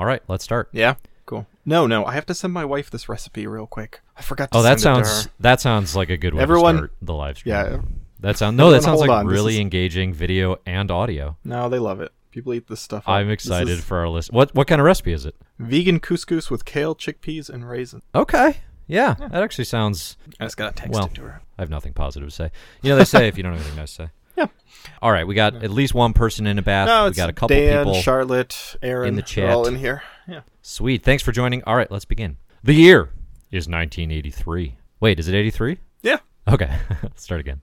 All right, let's start. Yeah, cool. No, no, I have to send my wife this recipe real quick. I forgot to Oh, that send it to sounds that sounds like a good way Everyone- to start the live stream. Yeah. That sounds no, that sounds like on, really is- engaging video and audio. No, they love it. People eat this stuff. up. I'm excited is for our list. What what kind of recipe is it? vegan couscous with kale, chickpeas, and raisins. Okay. Yeah, that actually sounds I just gotta text Well, it to her. I have nothing positive to say. You know, they say if you don't have anything nice to say. Yeah. All right, we got at least one person in a bath. No, we got a couple Dan, people. Charlotte, Aaron, in the they're all in here. Yeah. Sweet. Thanks for joining. All right, let's begin. The year is 1983. Wait, is it 83? Yeah. Okay, let's start again.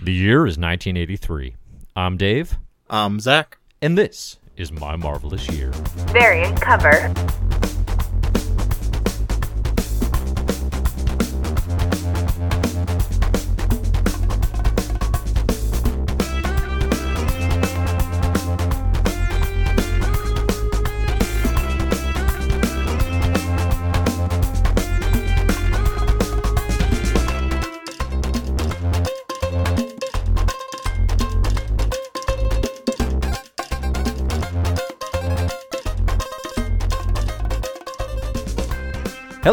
The year is 1983. I'm Dave, I'm Zach. and this is my marvelous year. Variant cover.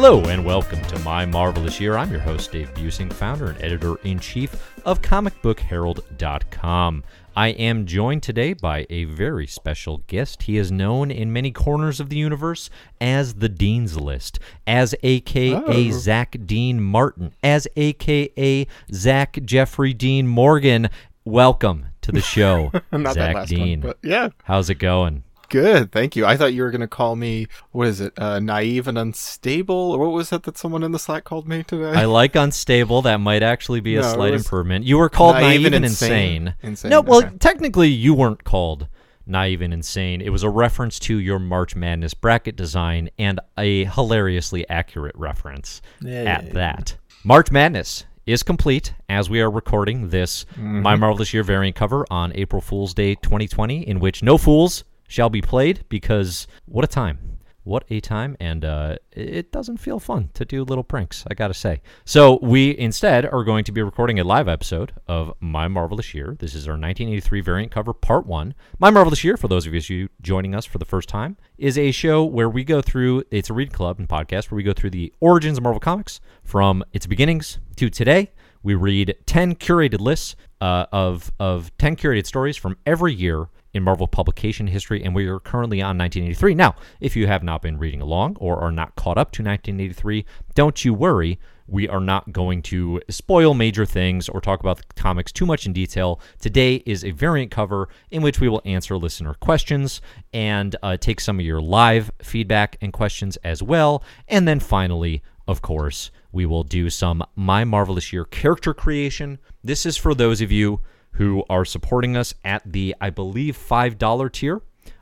Hello and welcome to My Marvelous Year. I'm your host, Dave Buesing, founder and editor in chief of comicbookherald.com. I am joined today by a very special guest. He is known in many corners of the universe as the Dean's List, as aka Oh. Zach Dean Martin, as aka Zach Jeffrey Dean Morgan. Welcome to the show, Not Zach Dean. one, yeah. How's it going? Good, thank you. I thought you were gonna call me what is it? Uh, naive and unstable, or what was that that someone in the Slack called me today? I like unstable. That might actually be a No, slight improvement. You were called naive, naive and and insane. insane. Insane, No, well, okay. technically, you weren't called naive and insane. It was a reference to your March Madness bracket design and a hilariously accurate reference Yeah, at yeah, that. March Madness is complete as we are recording this Mm-hmm. My Marvelous Year variant cover on April Fool's Day 2020, in which no fools shall be played because what a time. What a time, and uh, it doesn't feel fun to do little pranks, I gotta say. So, we instead are going to be recording a live episode of My Marvelous Year. This is our 1983 variant cover, part one. My Marvelous Year, for those of you joining us for the first time, is a show where we go through, it's a read club and podcast where we go through the origins of Marvel Comics from its beginnings to today. We read 10 curated lists uh, of, of 10 curated stories from every year in Marvel publication history, and we are currently on 1983. Now, if you have not been reading along or are not caught up to 1983, don't you worry. We are not going to spoil major things or talk about the comics too much in detail. Today is a variant cover in which we will answer listener questions and uh, take some of your live feedback and questions as well. And then finally, of course, we will do some My Marvelous Year character creation. This is for those of you who are supporting us at the, I believe, $5 tier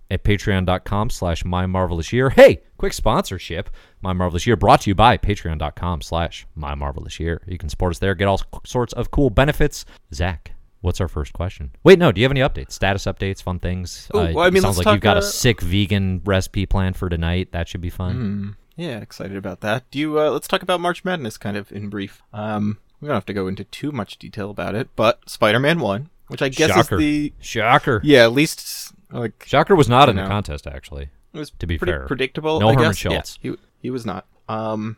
at patreon.com slash my marvelous year. Hey, quick sponsorship. My Marvelous Year brought to you by patreon.com slash my marvelous year. You can support us there, get all sorts of cool benefits. Zach, what's our first question? Wait, no, do you have any updates? Status updates, fun things? Ooh, Uh, well, I mean, sounds like you've got a uh, sick vegan recipe planned for tonight. That should be fun. Yeah, excited about that. Do you? Uh, let's talk about March Madness, kind of in brief. Um, we don't have to go into too much detail about it, but Spider-Man One, which I guess Shocker. is the Shocker. yeah, at least like Shocker was not in the contest, actually. it was To be pretty fair. predictable. No I Herman guess. Yeah, Schultz. he he was not. Um,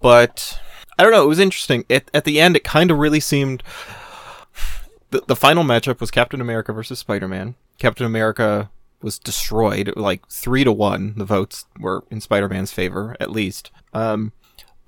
but I don't know. It was interesting. At at the end, it kind of really seemed. The, the final matchup was Captain America versus Spider-Man. Captain America was destroyed, like three to one. The votes were in Spider-Man's favor, at least. Um,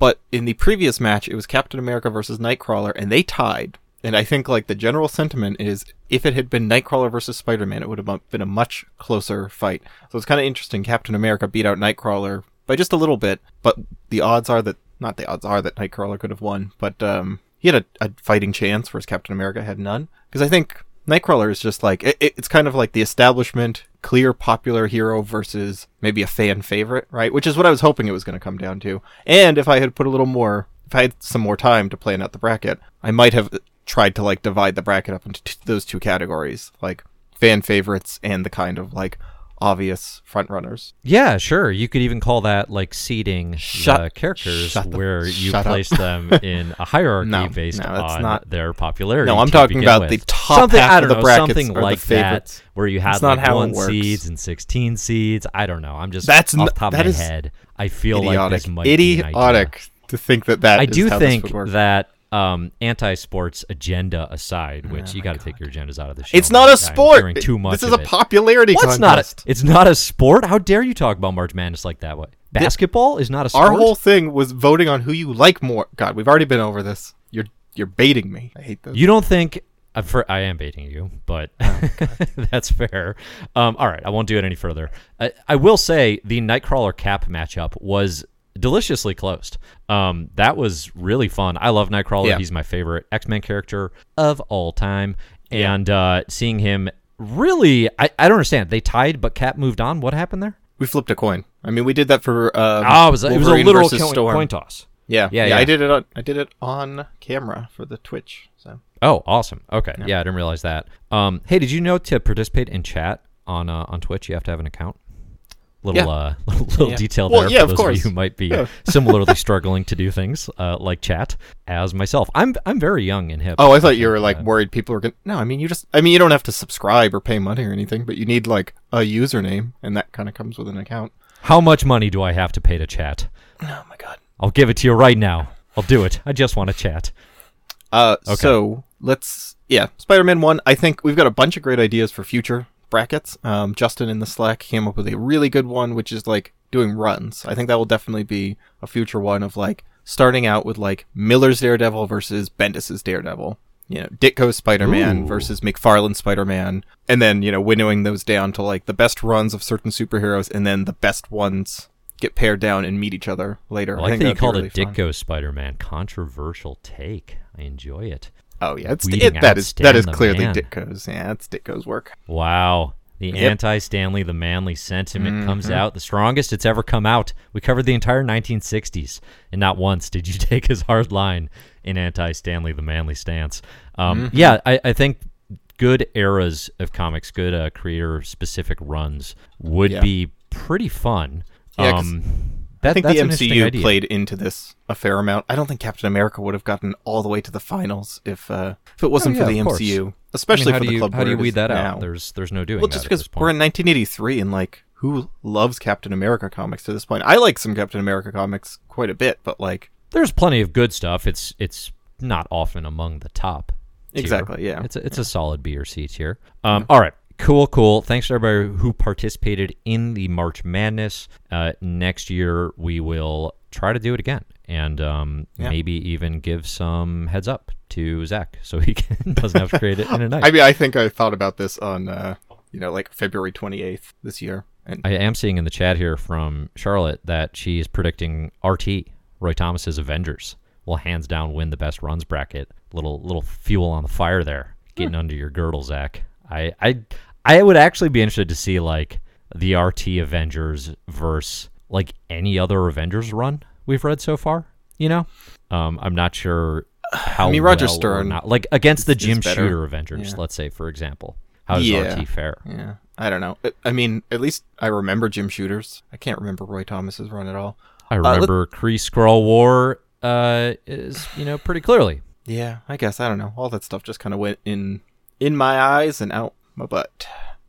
but in the previous match, it was Captain America versus Nightcrawler, and they tied. And I think like the general sentiment is, if it had been Nightcrawler versus Spider-Man, it would have been a much closer fight. So it's kind of interesting. Captain America beat out Nightcrawler by just a little bit, but the odds are that not the odds are that Nightcrawler could have won, but um, he had a, a fighting chance, whereas Captain America had none. Because I think Nightcrawler is just like it, it- it's kind of like the establishment, clear popular hero versus maybe a fan favorite, right? Which is what I was hoping it was going to come down to. And if I had put a little more, if I had some more time to plan out the bracket, I might have tried to like divide the bracket up into t- those two categories, like fan favorites and the kind of like obvious front runners. Yeah, sure. You could even call that like seeding Shut- the characters shut the- where you shut up. place them in a hierarchy No, based no, on not- their popularity. No, I'm talking about with. the top something, half of the know, brackets something like that, where you had not like one seeds and sixteen seeds. I don't know. I'm just That's off the top that of my head. I feel like idiotic. this might be idiotic to think that that I is do think that um, anti-sports agenda aside, which you got to take your agendas out of the show. Oh it's not a sport. too much. this is a it. popularity What's not? A, it's not a sport. How dare you talk about March Madness like that way? Basketball is not a sport. Our whole thing was voting on who you like more. God, we've already been over this. You're you're baiting me. I hate this. You don't think? Uh, for, I am baiting you, but Oh, that's fair. Um, all right, I won't do it any further. I, I will say the Nightcrawler Cap matchup was deliciously closed. Um, that was really fun. I love Nightcrawler. Yeah. He's my favorite X Men character of all time, and uh, seeing him really, I, I don't understand. They tied, but Cap moved on. What happened there? we flipped a coin. I mean, we did that for. Um, Oh, it was, it was a literal coin, coin toss. Yeah, Yeah, yeah, yeah. I did it. On, I did it on camera for the Twitch. So Oh, awesome. Okay, yeah, I didn't realize that. Um, hey, did you know to participate in chat on uh, on Twitch, you have to have an account? Little Yeah. uh, little Yeah. detail Well, there yeah, for of those course. of you who might be similarly struggling to do things uh, like chat as myself. I'm I'm very young and hip. Oh, I thought you were like uh, worried people were gonna. No, I mean you just. I mean you don't have to subscribe or pay money or anything, but you need like a username, and that kind of comes with an account. How much money do I have to pay to chat? Oh my god. I'll give it to you right now. I'll do it. I just want to chat. Uh, so let's. Yeah, Spider-Man One. I think we've got a bunch of great ideas for future brackets. Um, Justin in the Slack came up with a really good one, which is like doing runs. I think that will definitely be a future one of like starting out with like Miller's Daredevil versus Bendis's Daredevil. You know, Ditko's Spider-Man versus McFarlane's Spider-Man, and then you know winnowing those down to like the best runs of certain superheroes, and then the best ones get paired down and meet each other later. I like think that you called really it. Ditko Spider-Man. Controversial take. I enjoy it. Oh yeah, it's it, that is that is clearly Man. Ditko's. Yeah, that's Ditko's work. Wow. The Yep. anti Stanley, the manly sentiment comes Mm-hmm. out the strongest it's ever come out. We covered the entire 1960s, and not once did you take his hard line in anti Stanley, the manly stance. Um, Mm-hmm. Yeah, I, I think good eras of comics, good uh, creator specific runs would Yeah. be pretty fun. Yeah, um, that, I think the MCU played into this a fair amount. I don't think Captain America would have gotten all the way to the finals if uh, if it wasn't Oh, yeah, for the course. MCU, I mean, especially for the you, club. How do you weed that now. out? There's there's no doing well, just because we're in 1983 and like who loves Captain America comics to this point? I like some Captain America comics quite a bit, but like There's plenty of good stuff. It's it's not often among the top. tier. Exactly, yeah. It's a, it's a solid B or C tier. Um, all right, cool, cool. Thanks to everybody who participated in the March Madness. Uh, next year we will try to do it again, and um, Yeah. maybe even give some heads up to Zach so he can, doesn't have to create it in a night. I mean, I think I thought about this on uh, you know like February 28th this year, and I am seeing in the chat here from Charlotte that she is predicting RT Roy Thomas's Avengers will hands down win the best runs bracket. Little little fuel on the fire there, getting under your girdle, Zach. I I I would actually be interested to see like the RT Avengers versus like any other Avengers run we've read so far. You know, um, I'm not sure how. I mean, Roger well Stern not. like against the Jim. Shooter Avengers, Yeah. let's say for example. How does Yeah. RT fare? Yeah, I don't know. I- mean, at least I remember Jim Shooters. I can't remember Roy Thomas's run at all. I let- remember Kree Skrull War uh, is you know pretty clearly. Yeah, I guess I don't know. All that stuff just kind of went in in my eyes and out my butt.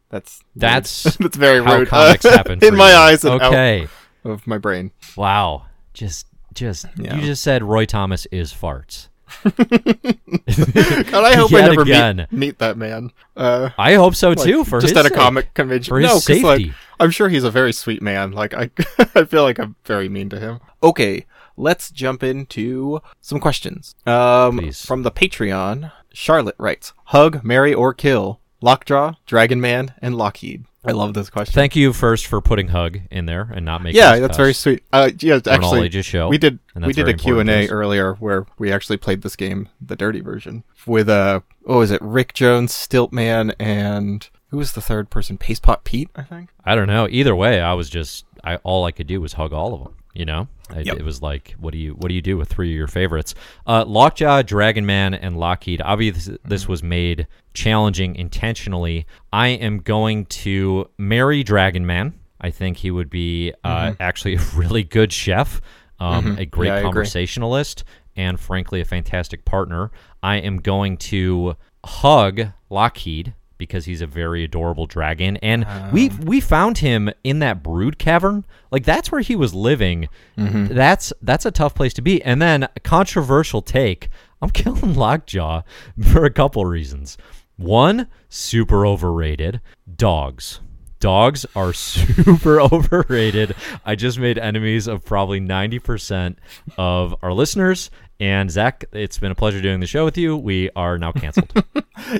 That's rude. That's that's very how rude. comics happen in my you. eyes Okay, of my brain. wow, just just Yeah. you just said Roy Thomas is farts. God, I hope I never meet, meet that man. Uh, I hope so like, too. For just at a sake. comic convention. For his no, 'cause, like, safety. I'm sure he's a very sweet man. Like I, I feel like I'm very mean to him. Okay, let's jump into some questions. Um, Please. from the Patreon, Charlotte writes: Hug, marry, or kill Lockjaw, Dragon Man, and Lockheed. I love this question. Thank you first for putting Hug in there and not making. yeah, that's very sweet. Uh, yeah, actually, show, we did we did a Q and A earlier where we actually played this game, the dirty version, with uh, oh, is it, Rick Jones, Stiltman, and who was the third person? Paste Pot Pete, I think. I don't know. Either way, I was just I all I could do was hug all of them. You know, I, Yep. it was like, what do you what do you do with three of your favorites? Uh, Lockjaw, Dragon Man, and Lockheed. Obviously, this was made challenging intentionally. I am going to marry Dragon Man. I think he would be uh, actually a really good chef, um, a great Yeah, conversationalist, and frankly, a fantastic partner. I am going to hug Lockheed because he's a very adorable dragon, and ah. we we found him in that brood cavern. Like that's where he was living. Mm-hmm. That's that's a tough place to be. And then a controversial take. I'm killing Lockjaw for a couple reasons. One, super overrated. Dogs. Dogs are super overrated. I just made enemies of probably 90% of our listeners. And Zach, it's been a pleasure doing the show with you. We are now canceled.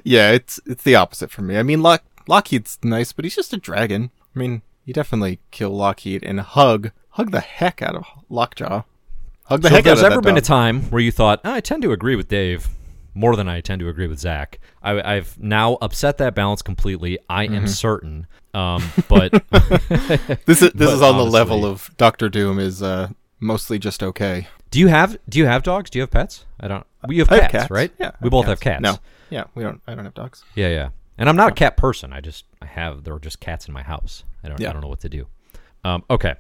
Yeah, it's it's the opposite for me. I mean, Lock Lockheed's nice, but he's just a dragon. I mean, you definitely kill Lockheed and hug hug the heck out of Lockjaw. Hug the so heck out there's of ever that been a time where you thought, "Oh, I tend to agree with Dave more than I tend to agree with Zach, I, I've now upset that balance completely. I Mm-hmm. am certain. Um, but This is this is on the level of Doctor Doom is uh, mostly just okay. do you have do you have dogs? Do you have pets? I don't. We have I cats, have cats, right? Yeah, I we both have cats. No, yeah, we don't. I don't have dogs. Yeah, yeah. And I'm not a cat person. I just I have there are just cats in my house. I don't yeah. I don't know what to do. Um, okay.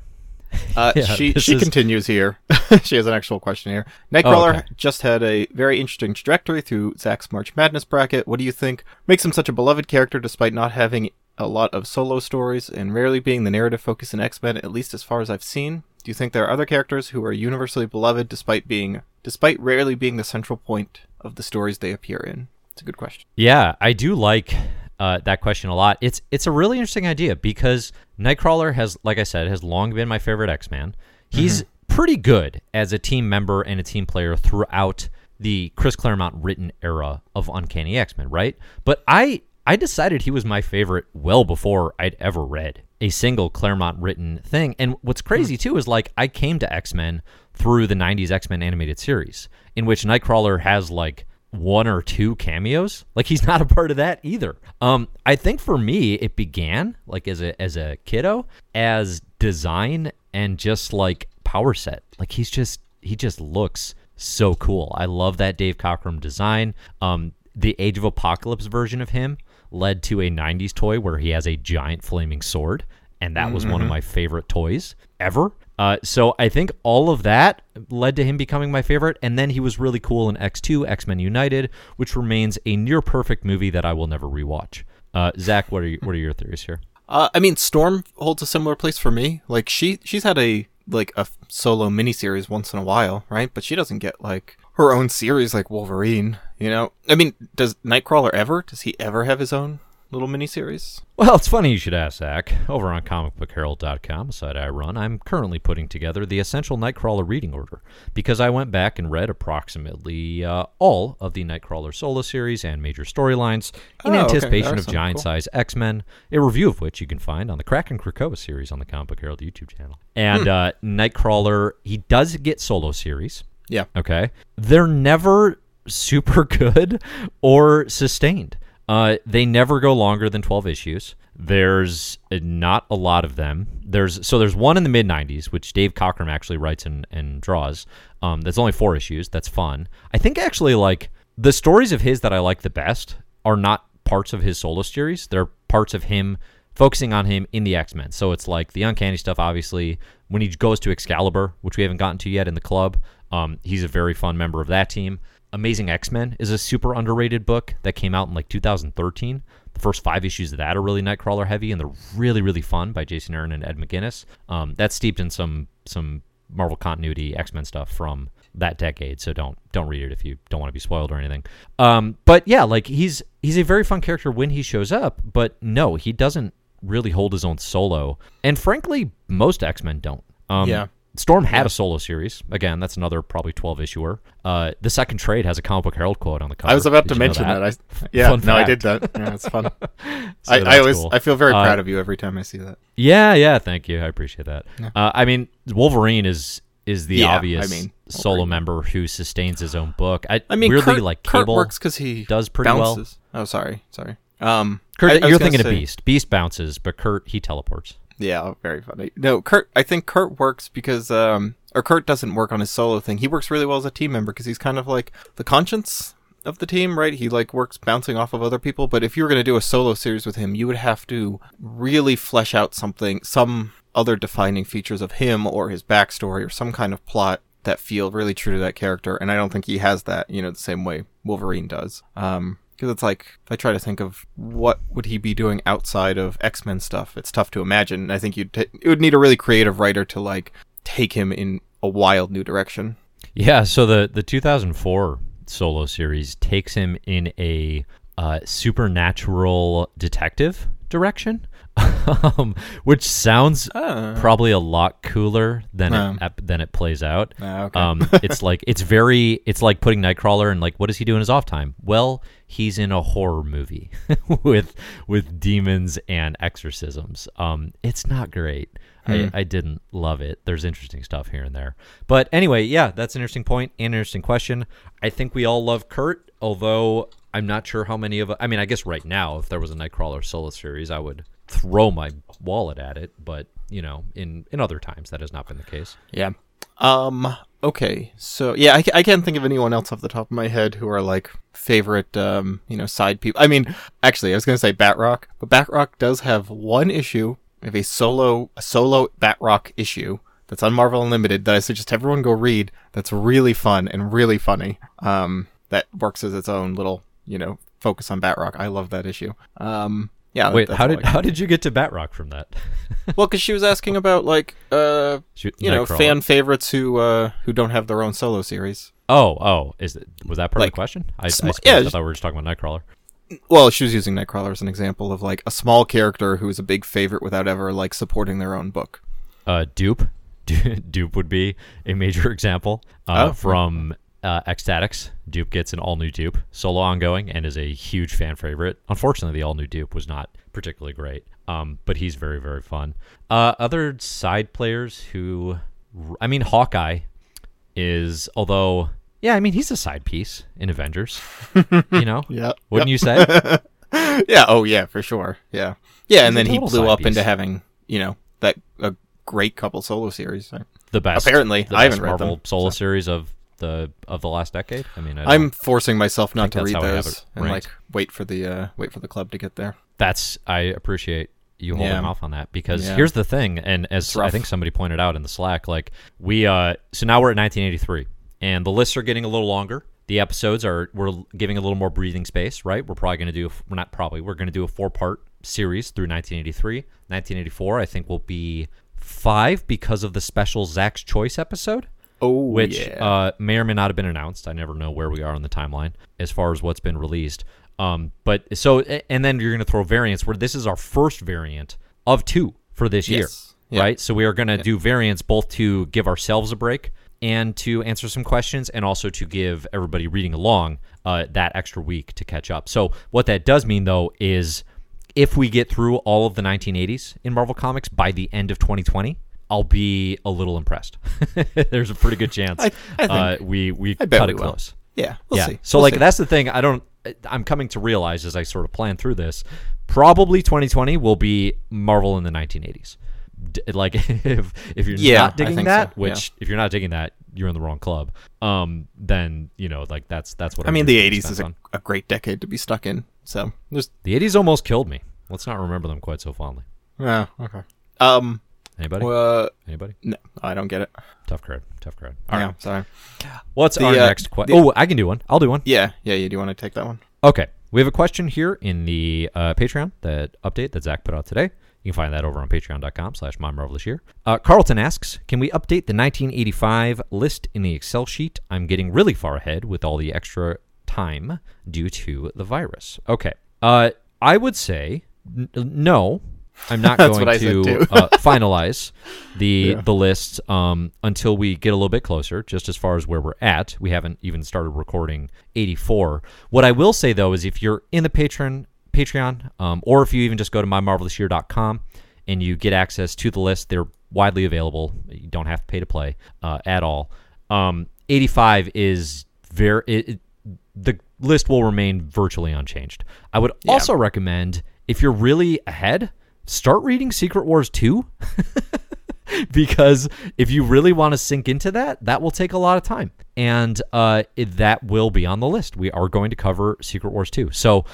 Uh, Yeah, she she is- continues here. she has an actual question here. Nightcrawler Oh, okay. just had a very interesting trajectory through Zach's March Madness bracket. What do you think makes him such a beloved character despite not having a lot of solo stories and rarely being the narrative focus in X Men, at least as far as I've seen? Do you think there are other characters who are universally beloved despite being despite rarely being the central point of the stories they appear in? It's a good question. Yeah, I do like uh, that question a lot. It's it's a really interesting idea because Nightcrawler has, like I said, has long been my favorite X Man. He's pretty good as a team member and a team player throughout the Chris Claremont written era of Uncanny X Men, right? But I I decided he was my favorite well before I'd ever read a single Claremont written thing. And what's crazy too is like I came to X Men through the '90s X Men animated series, in which Nightcrawler has like one or two cameos. Like he's not a part of that either. Um, I think for me, it began like as a as a kiddo as design and just like power set. Like he's just he just looks so cool. I love that Dave Cockrum design. Um, the Age of Apocalypse version of him led to a '90s toy where he has a giant flaming sword, and that was one of my favorite toys ever. Uh, so I think all of that led to him becoming my favorite, and then he was really cool in X2, X Men United, which remains a near perfect movie that I will never rewatch. Uh, Zach, what are you, what are your theories here? Uh, I mean, Storm holds a similar place for me. Like she, she's had a like a solo miniseries once in a while, right? But she doesn't get like her own series like Wolverine. You know, I mean, does Nightcrawler ever? Does he ever have his own little miniseries? Well, it's funny you should ask, Zach. Over on comicbookherald.com, a site I run, I'm currently putting together the Essential Nightcrawler reading order because I went back and read approximately uh, all of the Nightcrawler solo series and major storylines in Oh, anticipation That of Giant cool. Size X Men, a review of which you can find on the Kraken Krakoa series on the Comic Book Herald YouTube channel. And uh, Nightcrawler, he does get solo series. Yeah. Okay. They're never super good or sustained. Uh, they never go longer than 12 issues. There's not a lot of them. There's so there's one in the mid 90s, which Dave Cockrum actually writes and, and draws. Um, that's only four issues. That's fun. I think actually like the stories of his that I like the best are not parts of his solo series. They're parts of him focusing on him in the X Men. So it's like the uncanny stuff, obviously. When he goes to Excalibur, which we haven't gotten to yet in the club, um, he's a very fun member of that team. Amazing X Men is a super underrated book that came out in like 2013. The first five issues of that are really Nightcrawler heavy, and they're really, really fun by Jason Aaron and Ed McGuinness. Um, that's steeped in some some Marvel continuity X Men stuff from that decade. So don't don't read it if you don't want to be spoiled or anything. Um, but yeah, like he's he's a very fun character when he shows up. But no, he doesn't really hold his own solo, and frankly, most X Men don't. Um, Yeah. Storm had a solo series. Again, that's another probably 12 issuer. Uh, the second trade has a comic book Herald quote on the cover. I was about Did to mention that. I yeah, no, I did that. Yeah, it's fun. So I, I always cool. I feel very Uh, proud of you every time I see that. Yeah, yeah. Thank you. I appreciate that. Uh, I mean, Wolverine is is the Yeah, obvious I mean, solo member who sustains his own book. I, I mean, weirdly, Kurt, like Kurt works because he does pretty well. Oh, sorry, sorry. Um, Kurt, I- you're thinking of Beast. Beast bounces, but Kurt he teleports. Yeah, very funny. No, Kurt. I think Kurt works because, um, or Kurt doesn't work on his solo thing. He works really well as a team member because he's kind of like the conscience of the team, right? He like works bouncing off of other people. But if you were going to do a solo series with him, you would have to really flesh out something, some other defining features of him or his backstory or some kind of plot that feel really true to that character. And I don't think he has that, you know, the same way Wolverine does. Um, because it's like if I try to think of what would he be doing outside of X Men stuff, it's tough to imagine. I think you'd t- it would need a really creative writer to like take him in a wild new direction. Yeah, so the the 2004 solo series takes him in a uh, supernatural detective direction, um, which sounds Ah. probably a lot cooler than it, than it plays out. Okay. Um, it's like it's very it's like putting Nightcrawler and like what does he do in his off time? Well, he's in a horror movie with with demons and exorcisms. Um, it's not great. I, I didn't love it. There's interesting stuff here and there. But anyway, yeah, that's an interesting point and an interesting question. I think we all love Kurt, although I'm not sure how many of I mean, I guess right now, if there was a Nightcrawler solo series, I would throw my wallet at it. But you know, in in other times, that has not been the case. Yeah. Um. Okay. So yeah, I, I can't think of anyone else off the top of my head who are like favorite, um, you know, side people. I mean, actually, I was gonna say Batroc, but Batroc does have one issue of a solo, a solo Batroc issue that's on Marvel Unlimited that I suggest everyone go read. That's really fun and really funny. Um, that works as its own little, you know, focus on Batroc. I love that issue. Um. Yeah. Wait, how did how did you get to Batroc from that? well, because she was asking about like uh Shoot, you know fan favorites who uh who don't have their own solo series. Oh, oh, is it was that part of the question? I, I, sm- skipped. yeah, I thought we were just talking about Nightcrawler. Well, she was using Nightcrawler as an example of like a small character who is a big favorite without ever like supporting their own book. Uh, Doop, Doop would be a major example uh, Oh. from uh, X-Statix. Doop gets an all new Doop solo ongoing and is a huge fan favorite. Unfortunately, the all new Dupe was not particularly great, um, but he's very very fun. Uh, other side players who, I mean, Hawkeye is although. Yeah, I mean he's a side piece in Avengers. you know, Yeah. wouldn't you say? yeah. Oh, yeah, for sure. Yeah. Yeah, and He's then he blew up piece. into having you know that a great couple solo series. Right? the best. Apparently, the I best haven't read Marvel them, solo so. series of the of the last decade. I mean, I I'm forcing myself not to read how I have those and ranked. like wait for the uh wait for the club to get there. that's I appreciate you holding Yeah. off on that because Yeah. here's the thing, and as I think somebody pointed out in the Slack, like we uh so now we're at 1983, and the lists are getting a little longer. The episodes are we're giving a little more breathing space, right? We're probably going to do we're not probably we're going to do a four part series through 1983. 1984, I think will be five because of the special Zach's Choice episode. Oh, which yeah. uh, may or may not have been announced. I never know where we are on the timeline as far as what's been released. Um, but so and then you're going to throw variants where this is our first variant of two for this year, Yeah. right? So we are going to do variants both to give ourselves a break and to answer some questions, and also to give everybody reading along uh, that extra week to catch up. So what that does mean though is if we get through all of the 1980s in Marvel Comics by the end of 2020. I'll be a little impressed. There's a pretty good chance I- I uh, we we I cut it will. close. yeah, we'll yeah. see. So We'll like see. that's the thing. I don't. I'm coming to realize as I sort of plan through this. Probably 2020 will be Marvel in the 1980s. D- like if if you're Yeah, not I digging that, so, yeah. which if you're not digging that, you're in the wrong club. Um, then you know like that's that's what I mean, I'm the '80s is a, a great decade to be stuck in. So there's the 80s almost killed me. Let's not remember them quite so fondly. yeah, okay. Um, Anybody? uh, Anybody? no, I don't get it. Tough crowd. Tough crowd. All yeah, right. sorry. What's The, our uh, next question? Oh, I can do one. I'll do one. Yeah, yeah, You Do want to take that one? Okay. We have a question here in the uh, Patreon, that update that Zach put out today. You can find that over on patreon.com slash my marvelous year. Uh, Carlton asks, can we update the 1985 list in the Excel sheet? I'm getting really far ahead with all the extra time due to the virus. Okay. Uh, I would say n- no. I'm not going what I said to uh, finalize the the list um, until we get a little bit closer. Just as far as where we're at, we haven't even started recording 84. What I will say though is, if you're in the Patreon Patreon, um, or if you even just go to mymarvelousyear.com and you get access to the list, they're widely available. You don't have to pay to play uh, at all. Um, 85 is very. It, it- the list will remain virtually unchanged. I would also recommend if you're really ahead, start reading Secret Wars 2 because if you really want to sink into that, that will take a lot of time. And uh, it, that will be on the list. We are going to cover Secret Wars 2. So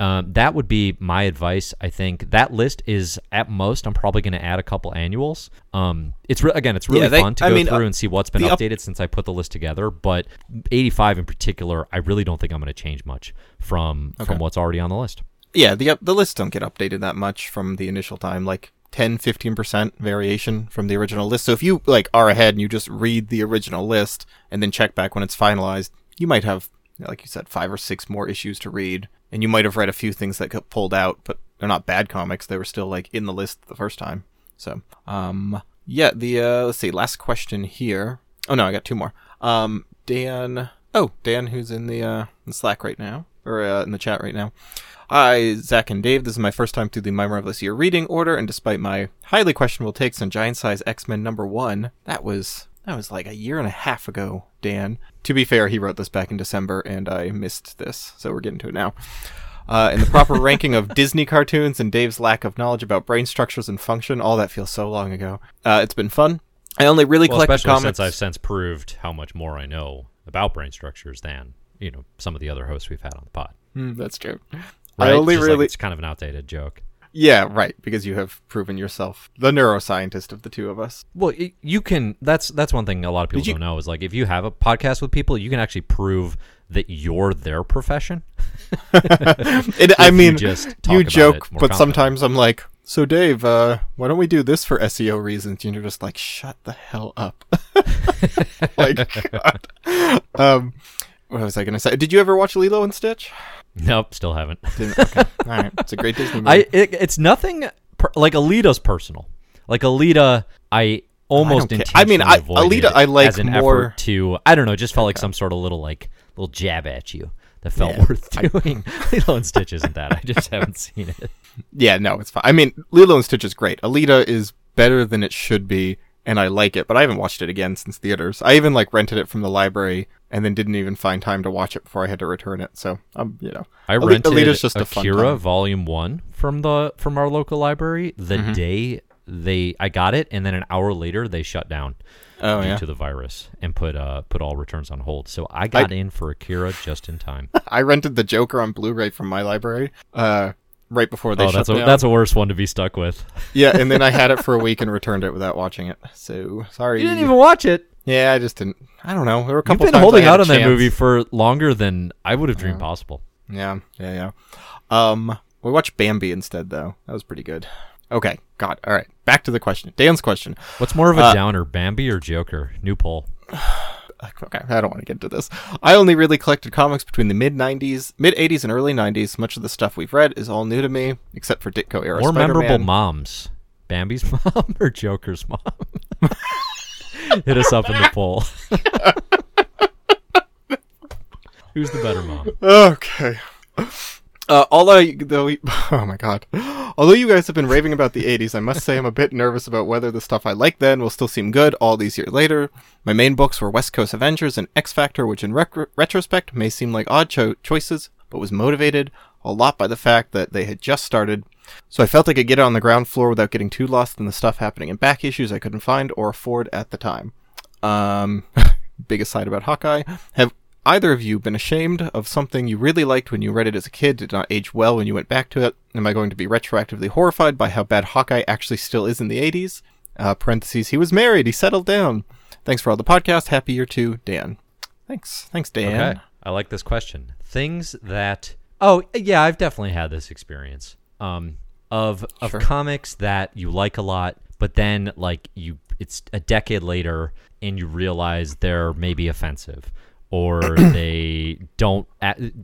um, that would be my advice. I think that list is at most. I'm probably going to add a couple annuals. Um, it's re- again, it's really Yeah, they- fun to I go mean, through uh, and see what's been the up- updated since I put the list together. But 85 in particular, I really don't think I'm going to change much from Okay. from what's already on the list. Yeah, the the lists don't get updated that much from the initial time, like 10, 15% variation from the original list. So if you like are ahead and you just read the original list and then check back when it's finalized, you might have like you said 5 or 6 more issues to read and you might have read a few things that got pulled out, but they're not bad comics. They were still like in the list the first time. So, um yeah, the uh let's see, last question here. Oh no, I got two more. Um Dan Oh, Dan who's in the uh in Slack right now or uh, in the chat right now. Hi, Zach and Dave. This is my first time through the My Marvelous Year reading order, and despite my highly questionable takes on Giant Size X Men number one, that was that was like a year and a half ago, Dan. To be fair, he wrote this back in December, and I missed this, so we're getting to it now. Uh, in the proper ranking of Disney cartoons and Dave's lack of knowledge about brain structures and function, all that feels so long ago. Uh, it's been fun. I only really Well, collected especially comics. since I've since proved how much more I know about brain structures than you know some of the other hosts we've had on the pod. Hmm, that's true. Right? I only Just like really it's kind of an outdated joke. yeah right because you have proven yourself the neuroscientist of the two of us. Well, you can. That's that's one thing a lot of people you- don't know is like if you have a podcast with people, you can actually prove that you're their profession. It, I you mean, just talk you joke, but confidently. sometimes I'm like, so Dave, uh, why don't we do this for SEO reasons? And you're just like, shut the hell up. like, God. Um, what was I going to say? Did you ever watch Lilo and Stitch? Nope, still haven't. Didn't, okay. All right. It's a great Disney movie. I it, it's nothing per, like Alita's personal. Like Alita, I almost care. intentionally I mean, I- Alita I like as an more- effort to. I don't know. It just felt like some sort of little like little jab at you that felt Yeah, worth doing. Lilo and Stitch isn't that. I just haven't seen it. yeah, no, it's fine. I mean, Lilo and Stitch is great. Alita is better than it should be, and I like it, but I haven't watched it again since theaters. I even like rented it from the library and then didn't even find time to watch it before I had to return it. So, um, you know, I rented Alita's just Akira. Volume One from the from our local library the Mm-hmm. day they I got it, and then an hour later they shut down Oh due yeah. to the virus and put uh put all returns on hold. So I got in for Akira just in time. I rented the Joker on Blu-ray from my library. Uh, right before they oh, shut that's a that's a worse one to be stuck with. yeah, and then I had it for a week and returned it without watching it. So sorry. You didn't even watch it. Yeah, I just didn't. I don't know. There were a You've couple. been times holding out on that movie for longer than I would have dreamed possible. Yeah, yeah, yeah. Um, we watched Bambi instead, though. That was pretty good. Okay, God. All right, back to the question. Dan's question. What's more of a Uh, downer, Bambi or Joker? New poll. Okay, I don't want to get into this. I only really collected comics between the mid '90s, mid '80s, and early '90s. Much of the stuff we've read is all new to me, except for Ditko era More memorable Spider-Man. moms, Bambi's mom or Joker's mom? Hit us up in the poll. Who's the better mom? Okay. Uh, although, though, oh my god. Although you guys have been raving about the 80s, I must say I'm a bit nervous about whether the stuff I liked then will still seem good all these years later. My main books were West Coast Avengers and X Factor, which in rec- retrospect may seem like odd cho- choices, but was motivated a lot by the fact that they had just started. So I felt I could get it on the ground floor without getting too lost in the stuff happening in back issues I couldn't find or afford at the time. Um, biggest side about Hawkeye. Have either of you been ashamed of something you really liked when you read it as a kid, did not age well when you went back to it? Am I going to be retroactively horrified by how bad Hawkeye actually still is in the 80s? Uh, parentheses, he was married, he settled down. Thanks for all the podcast. Happy year to Dan. Thanks. Thanks, Dan. Okay, I like this question. Things that oh yeah, I've definitely had this experience. Um, of of Sure. comics that you like a lot, but then like you, it's a decade later, and you realize they're maybe offensive, or they don't,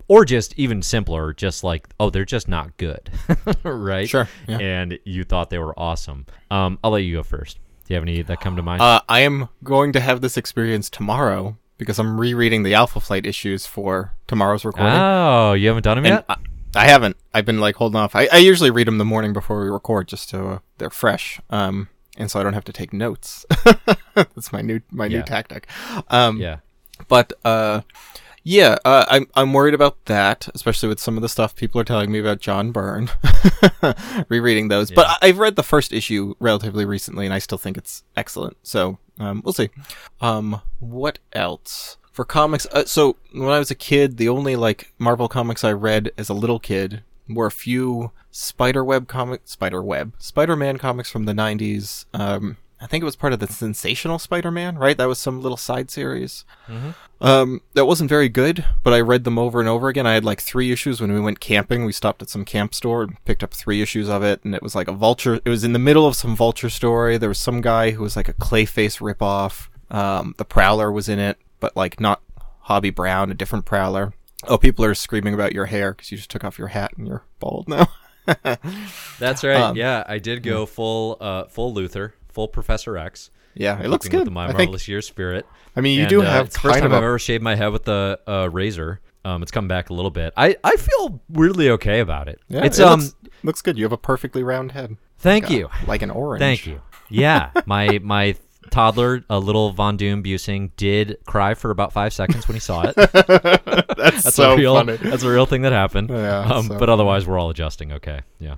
or just even simpler, just like oh they're just not good, right? Sure, yeah. And you thought they were awesome. Um, I'll let you go first. Do you have any that come to mind? Uh, I am going to have this experience tomorrow because I'm rereading the Alpha Flight issues for tomorrow's recording. oh, you haven't done them And yet? I, I haven't. I've been like holding off. I, I usually read them the morning before we record, just so uh, they're fresh. Um, and so I don't have to take notes. That's my new my Yeah. new tactic. Um, yeah. But uh, Yeah, uh, I'm I'm worried about that, especially with some of the stuff people are telling me about John Byrne. Rereading those, but I- I've read the first issue relatively recently, and I still think it's excellent. So um, we'll see. Um, what else for comics? Uh, so when I was a kid, the only like Marvel comics I read as a little kid were a few Spiderweb comic, Spiderweb, Spider-Man comics from the '90s. Um, I think it was part of the Sensational Spider-Man, right? That was some little side series. Um, that wasn't very good, but I read them over and over again. I had like three issues when we went camping. We stopped at some camp store and picked up three issues of it, and it was like a vulture. It was in the middle of some vulture story. There was some guy who was like a Clayface ripoff. Um, the Prowler was in it, but like not Hobie Brown, a different Prowler. Oh, people are screaming about your hair because you just took off your hat and you're bald now. That's right. Um, yeah, I did go full uh, full Luthor, full Professor X. yeah, it looks good. With the My I think. Marvelous Year spirit. I mean, you And, do uh, have it's the first time of I've ever shaved my head with a, uh, razor. Um, it's come back a little bit. I, I feel weirdly okay about it. Yeah, it's it um. looks, looks good. You have a perfectly round head. thank Like a- you. Like an orange. Thank you. Yeah, my my toddler, a little Von Doom Buesing, did cry for about five seconds when he saw it. That's, That's so a real. funny. That's a real thing that happened. Yeah, Um, so but otherwise, we're all adjusting. Okay. Yeah.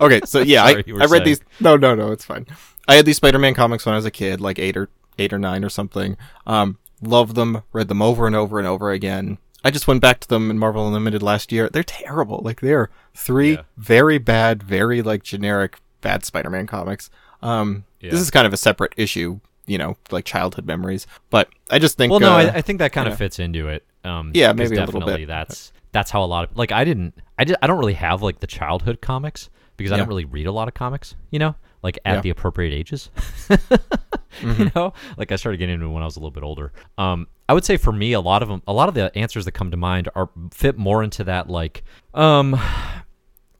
Okay, so yeah, Sorry, I, I read saying. these. No, no, no, it's fine. I had these Spider-Man comics when I was a kid, like eight or eight or nine or something. Um, loved them, read them over and over and over again. I just went back to them in Marvel Unlimited last year. They're terrible. Like they're three Yeah. very bad, very like generic bad Spider-Man comics. Um, Yeah. this is kind of a separate issue, you know, like childhood memories. But I just think. Well, no, uh, I, I think that kind of yeah. fits into it. Um, Yeah, maybe a little definitely bit. That's that's how a lot of like I didn't I did I don't really have like the childhood comics because I Yeah. don't really read a lot of comics. You know, like at Yeah. the appropriate ages. Mm-hmm. You know, like I started getting into it when I was a little bit older. Um, I would say for me, a lot of them, a lot of the answers that come to mind are fit more into that like, um,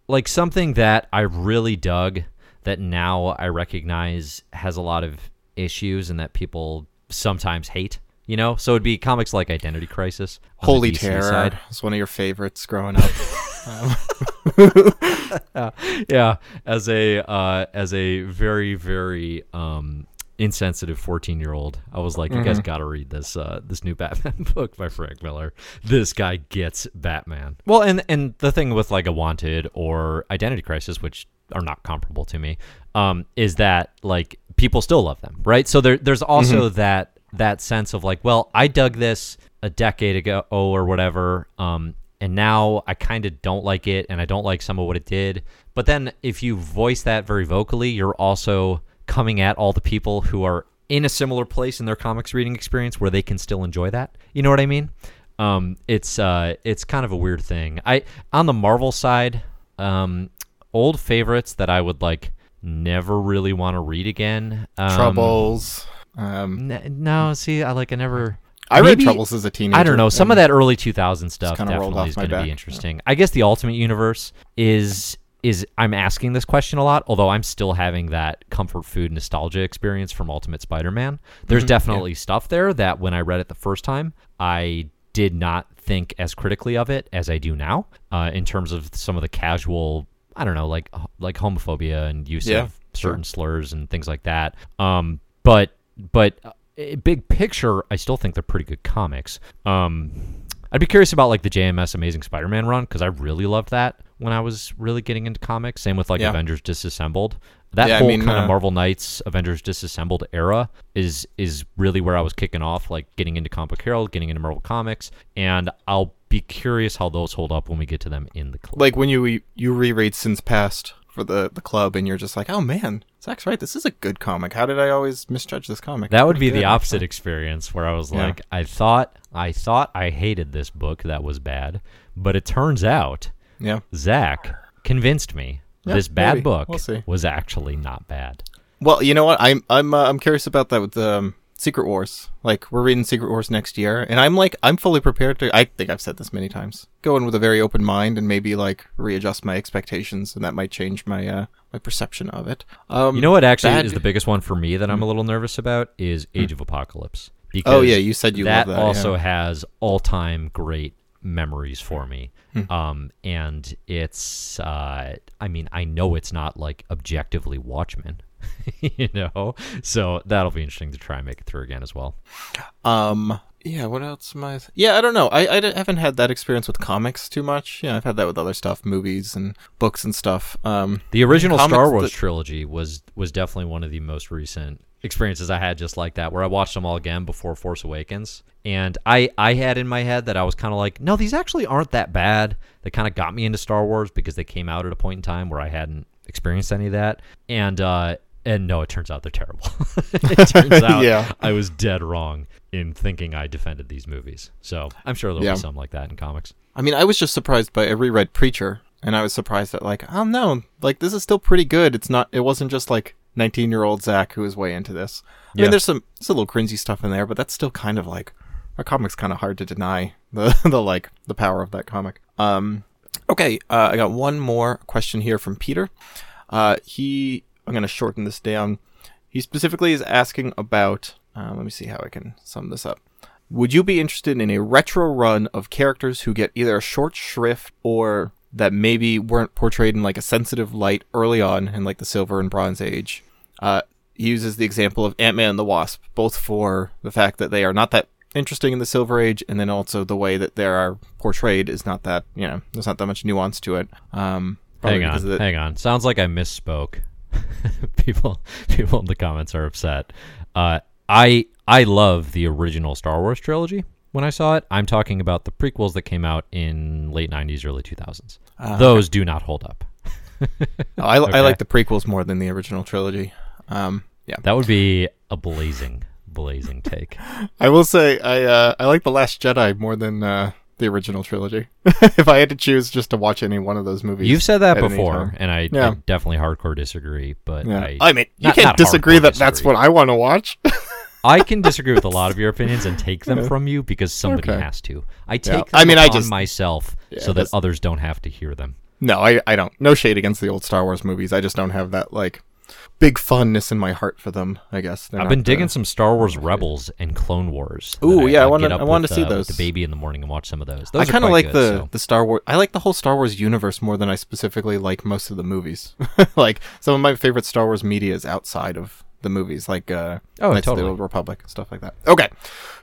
like something that I really dug that now I recognize has a lot of issues and that people sometimes hate. You know, so it'd be comics like Identity Crisis, Holy Terror side. was one of your favorites growing up. yeah, as a uh, as a very very um, insensitive fourteen year old, I was like, you guys got to read this uh, this new Batman book by Frank Miller. This guy gets Batman. Well, and and the thing with like a Wanted or Identity Crisis, which are not comparable to me, um, is that like people still love them, right? So there there's also that that sense of like, well, I dug this a decade ago or whatever, um, and now I kind of don't like it, and I don't like some of what it did. But then if you voice that very vocally, you're also coming at all the people who are in a similar place in their comics reading experience where they can still enjoy that. You know what I mean? Um, it's uh, it's kind of a weird thing. I on the Marvel side, um, old favorites that I would like never really want to read again. Um, Troubles. Um, N- no, see, I like I never. I read Troubles as a teenager. I don't know. Some of that early 2000 stuff definitely is going to be interesting. I guess the Ultimate Universe is is I'm asking this question a lot, although I'm still having that comfort food nostalgia experience from Ultimate Spider-Man. There's Mm-hmm. definitely stuff there that when I read it the first time, I did not think as critically of it as I do now. Uh, in terms of some of the casual, I don't know, like like homophobia and use Yeah, of certain slurs and things like that. Um, but but big picture, I still think they're pretty good comics. Um, I'd be curious about like the JMS Amazing Spider-Man run because I really loved that when I was really getting into comics. Same with like Yeah. Avengers Disassembled. That Yeah, I whole mean, kind of uh, Marvel Knights Avengers Disassembled era is is really where I was kicking off, like getting into Comic Book Herald, getting into Marvel Comics, and I'll be curious how those hold up when we get to them in the club. like when you you reread Sins Past for the the club, and you're just like, oh man, Zach's right. This is a good comic. How did I always misjudge this comic? That would Pretty be the opposite experience where I was Yeah. like, I thought I thought I hated this book that was bad, but it turns out Yeah. Zach convinced me Yeah, this bad maybe. book We'll was actually not bad. Well, you know what? I'm I'm uh, I'm curious about that with um, Secret Wars. Like we're reading Secret Wars next year, and I'm like I'm fully prepared to. I think I've said this many times. Go in with a very open mind and maybe like readjust my expectations, and that might change my uh my perception of it. Um, You know what actually is the biggest one for me that I'm a little nervous about is Age of Apocalypse. Because. Oh, yeah, you said you that that, also yeah. has all time great memories for me. Hmm. Um, and it's uh, I mean I know it's not like objectively Watchmen, you know, so that'll be interesting to try and make it through again as well. Um, yeah, what else am I? Yeah, I don't know. I, I d- haven't had that experience with comics too much. Yeah, I've had that with other stuff, movies and books and stuff. Um, The original Star Wars that- trilogy was was definitely one of the most recent experiences I had just like that where I watched them all again before Force Awakens and I I had in my head that I was kind of like no these actually aren't that bad they kind of got me into Star Wars because they came out at a point in time where I hadn't experienced any of that and uh and no it turns out they're terrible it turns out Yeah. I was dead wrong in thinking I defended these movies so I'm sure there'll Yeah. be some like that in comics I mean, I was just surprised by I reread Preacher, and I was surprised that like, oh no, like this is still pretty good. It's not. It wasn't just like 19 year old Zach who was way into this. I Yeah. mean, there's some there's a little cringy stuff in there, but that's still kind of like a comic's kind of hard to deny the the like the power of that comic. Um, okay, uh, I got one more question here from Peter. Uh, he, I'm gonna shorten this down. He specifically is asking about. Uh, let me see how I can sum this up. Would you be interested in a retro run of characters who get either a short shrift or that maybe weren't portrayed in like a sensitive light early on in like the Silver and Bronze Age? Uh, he uses the example of Ant Man and the Wasp, both for the fact that they are not that interesting in the Silver Age, and then also the way that they are portrayed is not that you know there's not that much nuance to it. Um, Hang on, hang on. Sounds like I misspoke. people, people in the comments are upset. Uh, I I love the original Star Wars trilogy. When I saw it, I'm talking about the prequels that came out in late '90s, early 2000s. Ah, Those do not hold up. I, I Okay. like the prequels more than the original trilogy. Um, yeah, That would be a blazing, blazing take. I will say I uh, I like the Last Jedi more than uh, the original trilogy. if I had to choose just to watch any one of those movies, You've said that before, and I, Yeah. I definitely hardcore disagree. But Yeah. I, I, mean, you not- can't not disagree hardcore that that's what I want to watch. I can disagree with a lot of your opinions and take them from you because somebody Okay. has to. I take them I mean, I just- myself Yeah, so that that's- others don't have to hear them. no, I I don't. No shade against the old Star Wars movies. I just don't have that like big fondness in my heart for them. I guess They're I've been digging some Star Wars Rebels and Clone Wars. Ooh, yeah, I I'll wanna- I with, see uh, those. the baby in the morning and watch some of those. I those are kind of like good, the so- the Star Wars. I like the whole Star Wars universe more than I specifically like most of the movies. like some of my favorite Star Wars media is outside of the movies, like uh, Oh, Knights of totally. the Old Republic, and stuff like that. Okay,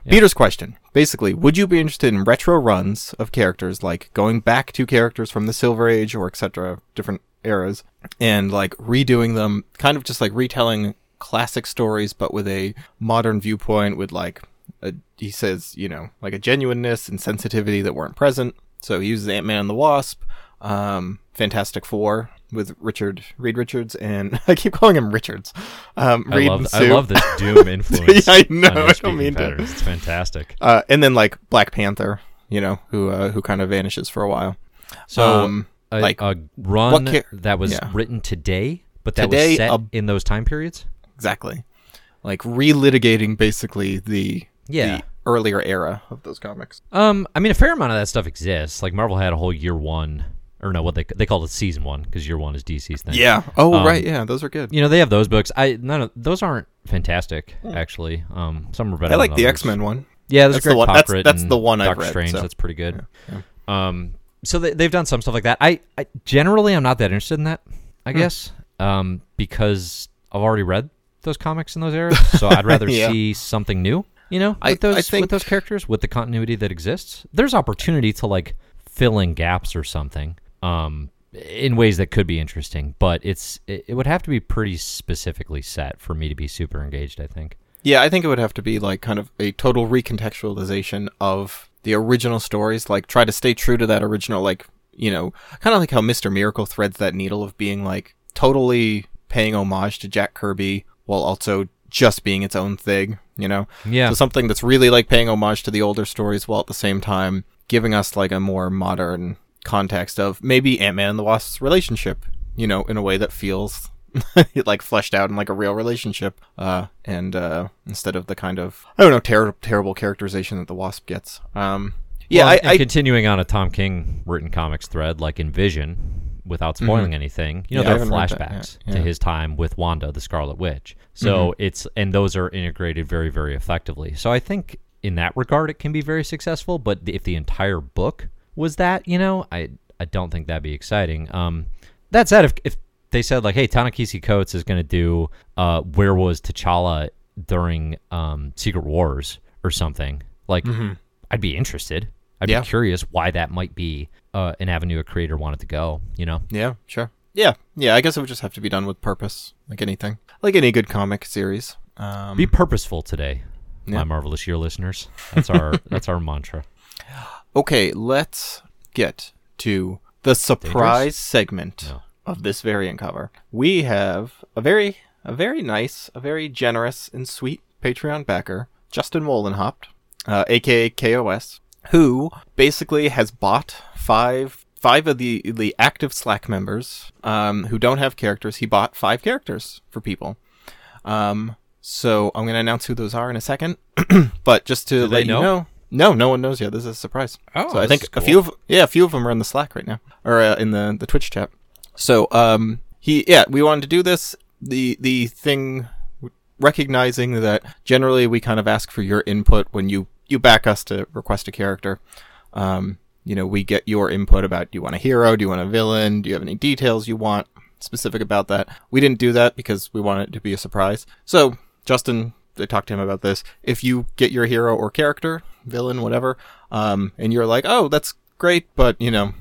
Peter's question basically: Would you be interested in retro runs of characters, like going back to characters from the Silver Age or etc., different eras, and like redoing them, kind of just like retelling classic stories, but with a modern viewpoint, with like a, he says, you know, like a genuineness and sensitivity that weren't present. So he uses Ant Man and the Wasp, um, Fantastic Four with Richard Reed Richards, and I keep calling him Richards. Um, I Reed love, and I love this Doom influence. Yeah, I know, I don't speaking mean to- It's fantastic. uh, and then like Black Panther, you know, who uh, who kind of vanishes for a while. So, um, a, like, a run what ca- that was yeah. written today, but that Today, was set a- in those time periods. exactly, like relitigating basically the Yeah. the earlier era of those comics. Um, I mean, a fair amount of that stuff exists. Like Marvel had a whole year one, or no, what they they called it season one because year one is DC's thing. Yeah. Oh Um, right. Yeah, those are good. you know they have those books. I none of those aren't fantastic actually. Um, some are better. I like the. X Men one. Yeah, there's That's Greg the one- that's- that's the one I've Doctor read, Strange. so- That's pretty good. yeah. Um, so they, they've done some stuff like that. I, I generally I'm not that interested in that. I Hmm. guess um, because I've already read those comics in those eras, so I'd rather Yeah. see something new. You know, with I- I think- with those characters, with the continuity that exists. There's opportunity to like fill in gaps or something. Um, in ways that could be interesting, but it's it, it would have to be pretty specifically set for me to be super engaged. I think. Yeah, I think it would have to be like kind of a total recontextualization of the original stories. Like try to stay true to that original, like you know, kind of like how Mister Miracle threads that needle of being like totally paying homage to Jack Kirby while also just being its own thing. You know, Yeah. So something that's really like paying homage to the older stories while at the same time giving us like a more modern context of maybe Ant Man and the Wasp's relationship. You know, in a way that feels like fleshed out in like a real relationship, uh, and uh, instead of the kind of I don't know ter- terrible characterization that the Wasp gets. Um, yeah, Well, I, and I continuing on a Tom King written comics thread, like in Vision, without spoiling anything, you know, Mm-hmm. Yeah, there are haven't read that flashbacks to Yeah. Mm-hmm. his time with Wanda, the Scarlet Witch. So it's and those are integrated very, very effectively. So I think in that regard, it can be very successful. But if the entire book was that, you know, I I don't think that'd be exciting. Um, that said, if if they said like, hey, Ta-Nehisi Coates is going to do uh, where was T'Challa during um, Secret Wars or something, Like, I'd be interested. I'd Yeah. be curious why that might be uh, an avenue a creator wanted to go. You know, Yeah, sure. Yeah, yeah. I guess it would just have to be done with purpose, like anything, like any good comic series. Um, be purposeful today, Yeah. my marvelous year listeners. That's our that's our mantra. okay, let's get to the surprise segment No. Of this variant cover. We have a very, a very nice, a very generous and sweet Patreon backer, Justin Wollenhopt, uh, aka KOS, who basically has bought five five of the the active Slack members um, who don't have characters. He bought five characters for people. Um, so I'm going to announce who those are in a second, but just to Do let you know? know, no, no one knows yet. This is a surprise. Oh, so I think is a few of yeah, a few of them are in the Slack right now or uh, in the the Twitch chat. So um, he yeah, we wanted to do this. The the thing recognizing that generally we kind of ask for your input when you you back us to request a character. Um, you know, we get your input about do you want a hero, do you want a villain, do you have any details you want specific about that. We didn't do that because we want it to be a surprise. So Justin, I talked to him about this. If you get your hero or character, villain, whatever, um, and you're like, oh, that's great, but you know,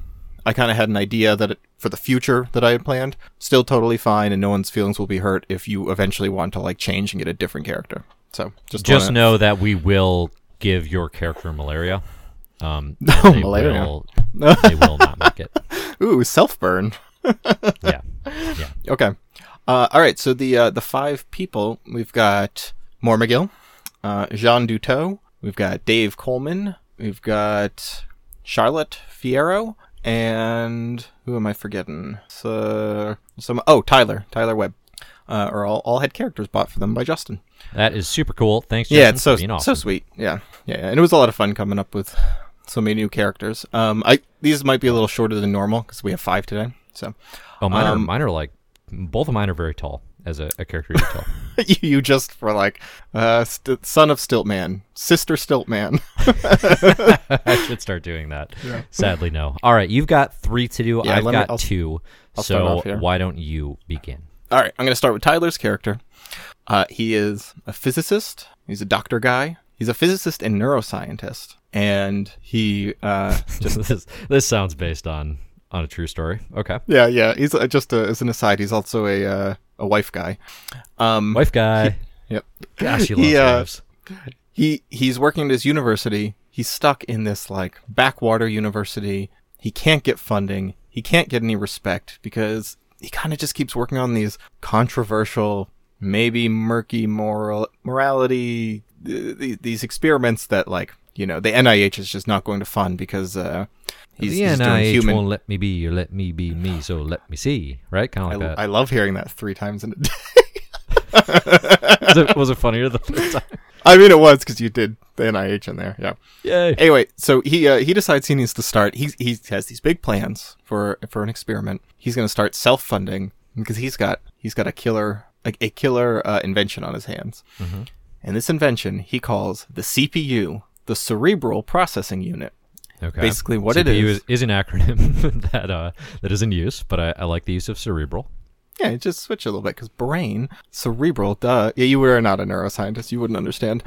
I kind of had an idea that it, for the future that I had planned, still totally fine, and no one's feelings will be hurt if you eventually want to like change and get a different character. So just Just wanna- know that we will give your character malaria. Um, No, they malaria. Will, they will not make it. ooh self burn. Yeah, yeah. Okay. Uh, all right. So the uh, the five people we've got Mormagil, uh, Jean Duteau, we've got Dave Coleman, we've got Charlotte Fierro, and who am I forgetting? So some oh Tyler Tyler Webb. Uh, are all, all had characters bought for them by Justin. That is super cool. Thanks. yeah, it's so being so sweet. Yeah, yeah, and it was a lot of fun coming up with so many new characters. Um, I these might be a little shorter than normal because we have five today. So Oh, mine are Um, mine are like both of mine are very tall as a, a character detail. you, you just were like, uh, st- son of Stiltman, sister Stiltman. I should start doing that. Sadly, no. All right, you've got three to do. Yeah, I've let me- got I'll- two. I'll so why don't you begin? All right, I'm going to start with Tyler's character. Uh, he is a physicist. He's a doctor guy. He's a physicist and neuroscientist, and he uh, just this this sounds based on on a true story. Okay, yeah yeah. He's uh, just uh, as an aside. He's also a uh, a wife guy. Um, wife guy. Yep. Gosh, you love He, uh, wives. he he's working at his university. He's stuck in this like backwater university. He can't get funding. He can't get any respect because he kind of just keeps working on these controversial, maybe murky moral morality th- th- these experiments that like you know the NIH is just not going to fund because uh, he's, the he's NIH human. won't let me be or let me be me, so let me see. Right, kind of I, like I that. love hearing that three times in a day. was, it, was it funnier the first time? I mean, it was because you did the NIH in there. Yeah. Yay! anyway, so he uh, he decides he needs to start. He he has these big plans for for an experiment. He's going to start self funding because he's got he's got a killer like a killer uh, invention on his hands. And this invention he calls the CPU, the Cerebral Processing Unit. Okay. Basically what it CPU is- is, is an acronym that uh that is in use, but I, I like the use of cerebral. Yeah, just switch a little bit because brain, cerebral, duh. Yeah, you were not a neuroscientist, you wouldn't understand.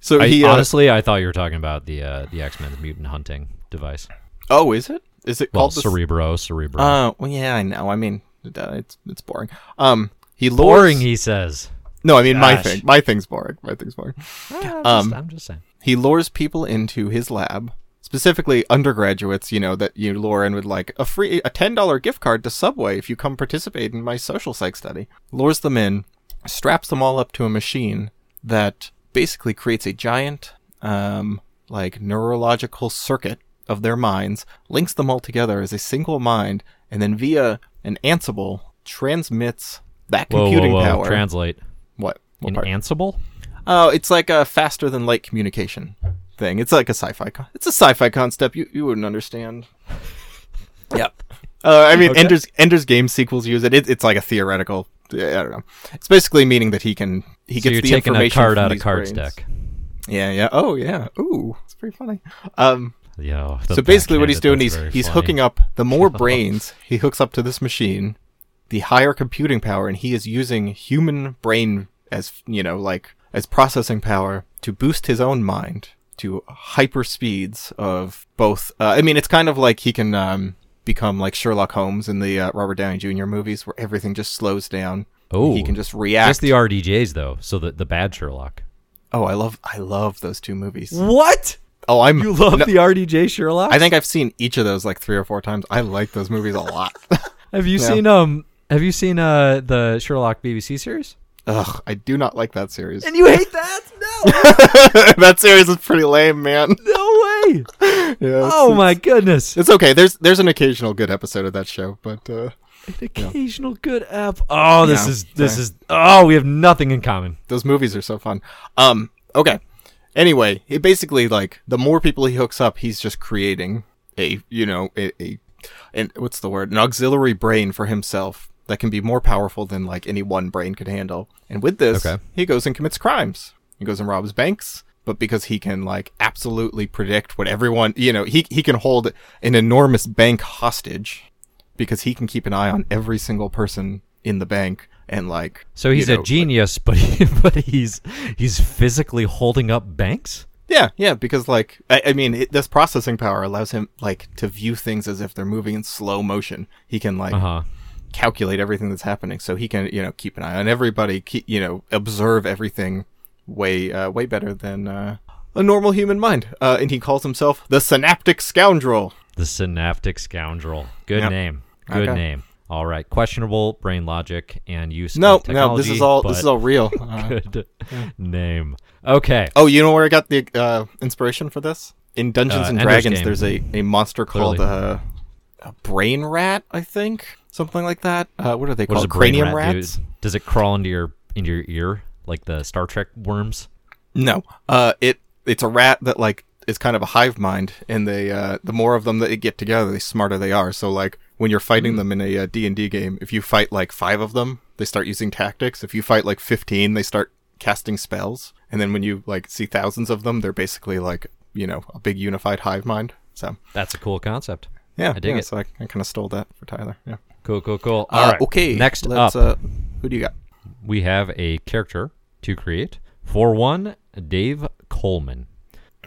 So I, he uh, honestly, I thought you were talking about the uh, the X Men's mutant hunting device. oh, is it? Is it Well, called the Cerebro, Cerebro. Uh, well, yeah, I know. I mean, it's it's boring. Um, he lures. Boring, he says. No, I mean my thing. My thing's boring. My thing's boring. Ah, I'm, Um, just, I'm just saying. He lures people into his lab, specifically undergraduates. You know that you lure in with like a free a ten dollar gift card to Subway if you come participate in my social psych study. Lures them in, straps them all up to a machine that basically creates a giant, um, like neurological circuit of their minds, links them all together as a single mind, and then via an Ansible transmits that Whoa, whoa, computing whoa. power. Translate. what? What In part? Ansible? Oh, it's like a faster than light communication thing. It's like a sci-fi. Con- it's a sci-fi concept. You you wouldn't understand. yep. Uh, I mean, Okay. Ender's Ender's Game sequels use it. it. It's like a theoretical. I don't know. It's basically meaning that he can he So gets you're the taking a information card out of cards brains. deck. Yeah, yeah. Oh, yeah. Ooh, it's pretty funny. Um, Yo, so basically, what he's doing, he's he's hooking up the more brains he hooks up to this machine, the higher computing power, and he is using human brain as you know, like as processing power to boost his own mind to hyper speeds of both. Uh, I mean, it's kind of like he can um, become like Sherlock Holmes in the uh, Robert Downey Jr. movies, where everything just slows down. Oh, he can just react. Just the RDJs though, so the the bad Sherlock. oh, I love, I love those two movies. What? Oh, I'm You love no, the RDJ Sherlock? I think I've seen each of those like three or four times. I like those movies a lot. Have you Yeah. seen um? Have you seen uh the Sherlock BBC series? Ugh, I do not like that series. And you hate that? No, that series is pretty lame, man. no way! Yeah, Oh my goodness! It's okay. There's there's an occasional good episode of that show, but uh, An occasional good app. Oh, this Yeah, is this sorry. is. Oh, we have nothing in common. those movies are so fun. Um, okay. Anyway, it basically like the more people he hooks up, he's just creating a you know a, a and what's the word an auxiliary brain for himself that can be more powerful than like any one brain could handle. And with this, Okay. he goes and commits crimes. He goes and robs banks. But because he can like absolutely predict what everyone, you know, he he can hold an enormous bank hostage because he can keep an eye on every single person in the bank and like So he's you a know, genius, but he, but he's he's physically holding up banks. Yeah, yeah, because like I, I mean, it, this processing power allows him like to view things as if they're moving in slow motion. He can like Uh huh. Calculate everything that's happening, so he can you know keep an eye on everybody. Keep, you know, observe everything way uh, way better than uh, a normal human mind. Uh, and he calls himself the synaptic scoundrel. The synaptic scoundrel. Good Yep. name. Good Okay. name. All right. Questionable brain logic and use. No, of no, this is all this is all real. Uh, Good name. Okay. oh, you know where I got the uh, inspiration for this? In Dungeons Uh, and Dragons, there's a, a monster called uh, a brain rat, I think, something like that. Uh, what are they What called? Cranium rat rats? do? Does it crawl into your into your ear like the Star Trek worms? No, uh, it it's a rat that like is kind of a hive mind, and they uh, the more of them that get together, the smarter they are. So like when you're fighting them in a uh, D and D game, if you fight like five of them, they start using tactics. If you fight like fifteen, they start casting spells. And then when you like see thousands of them, they're basically like you know a big unified hive mind. So That's a cool concept. yeah, I dig yeah, it. So I, I kind of stole that for Tyler. Yeah. Cool, cool, cool. Uh, All right. Okay. Next let's, up, uh, who do you got? we have a character to create. For one, Dave Coleman.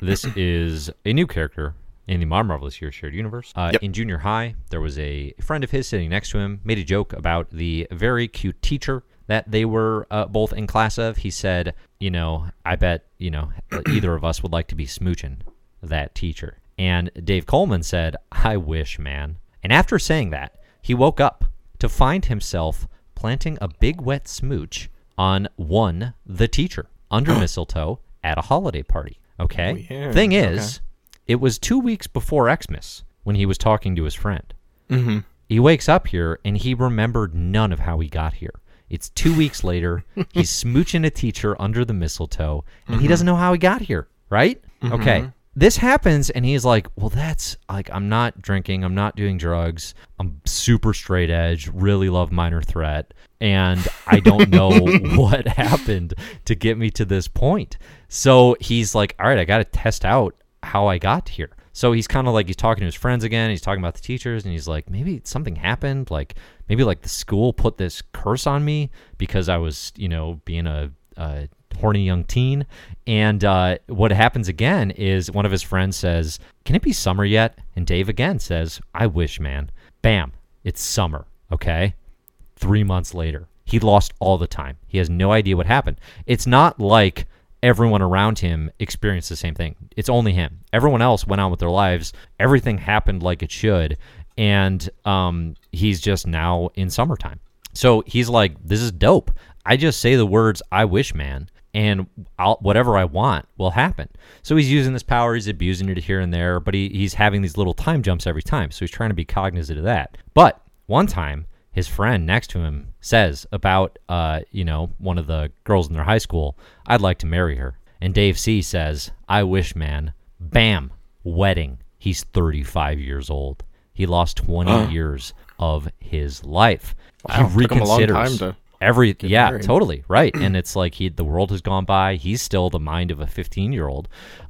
This is a new character in the Modern Marvelous Year shared universe. Uh, Yep. In junior high, there was a friend of his sitting next to him, made a joke about the very cute teacher that they were uh, both in class of. He said, you know, I bet, you know, either of us would like to be smooching that teacher. And Dave Coleman said, I wish, man. And after saying that, he woke up to find himself planting a big wet smooch on one, the teacher, under mistletoe at a holiday party. Okay? Weird. Thing is, it was two weeks before Xmas when he was talking to his friend. Mm-hmm. He wakes up here and he remembered none of how he got here. It's two weeks later. He's smooching a teacher under the mistletoe, and he doesn't know how he got here, right? Okay. This happens, and he's like, Well, that's like, I'm not drinking. I'm not doing drugs. I'm super straight edge, really love Minor Threat. And I don't know what happened to get me to this point. So he's like, All right, I got to test out how I got here. So he's kind of like he's talking to his friends again. He's talking about the teachers, and he's like, maybe something happened. Like maybe like the school put this curse on me because I was, you know, being a, a horny young teen. And uh, what happens again is one of his friends says, "Can it be summer yet?" And Dave again says, "I wish, man." Bam, it's summer. Okay. Three months later, he lost all the time. He has no idea what happened. It's not like everyone around him experienced the same thing. It's only him. Everyone else went on with their lives. Everything happened like it should, and um, he's just now in summertime. So he's like, "This is dope." I just say the words "I wish, man," and I'll, whatever I want will happen. So he's using this power. He's abusing it here and there, but he, he's having these little time jumps every time. So he's trying to be cognizant of that. But one time, his friend next to him says about uh, you know one of the girls in their high school i'd like to marry her and dave c says i wish man bam wedding he's 35 years old he lost 20 years of his life Wow, he took him a long reconsiders every yeah married. totally right and it's like he the world has gone by he's still the mind of a 15 year old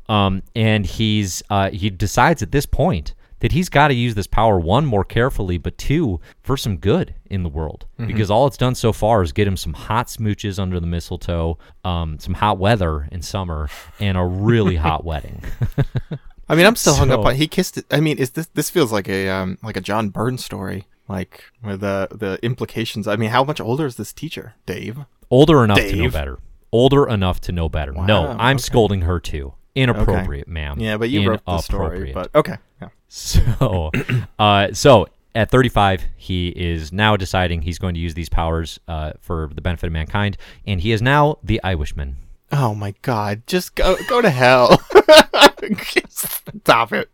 um and he's uh he decides at this point that he's got to use this power one more carefully, but two for some good in the world because all it's done so far is get him some hot smooches under the mistletoe, um, some hot weather in summer, and a really hot wedding. I mean, I'm still hung up on he kissed. It. I mean, is this this feels like a um like a John Byrne story, like the the implications. I mean, how much older is this teacher, Dave? Older enough to know better. Older enough to know better. no, I'm okay. scolding her too. Inappropriate, ma'am. Yeah, but you wrote the story. But okay, yeah. So, uh, so at 35, he is now deciding he's going to use these powers uh, for the benefit of mankind, and he is now the Irishman. Oh my God, just go go to hell. Stop it.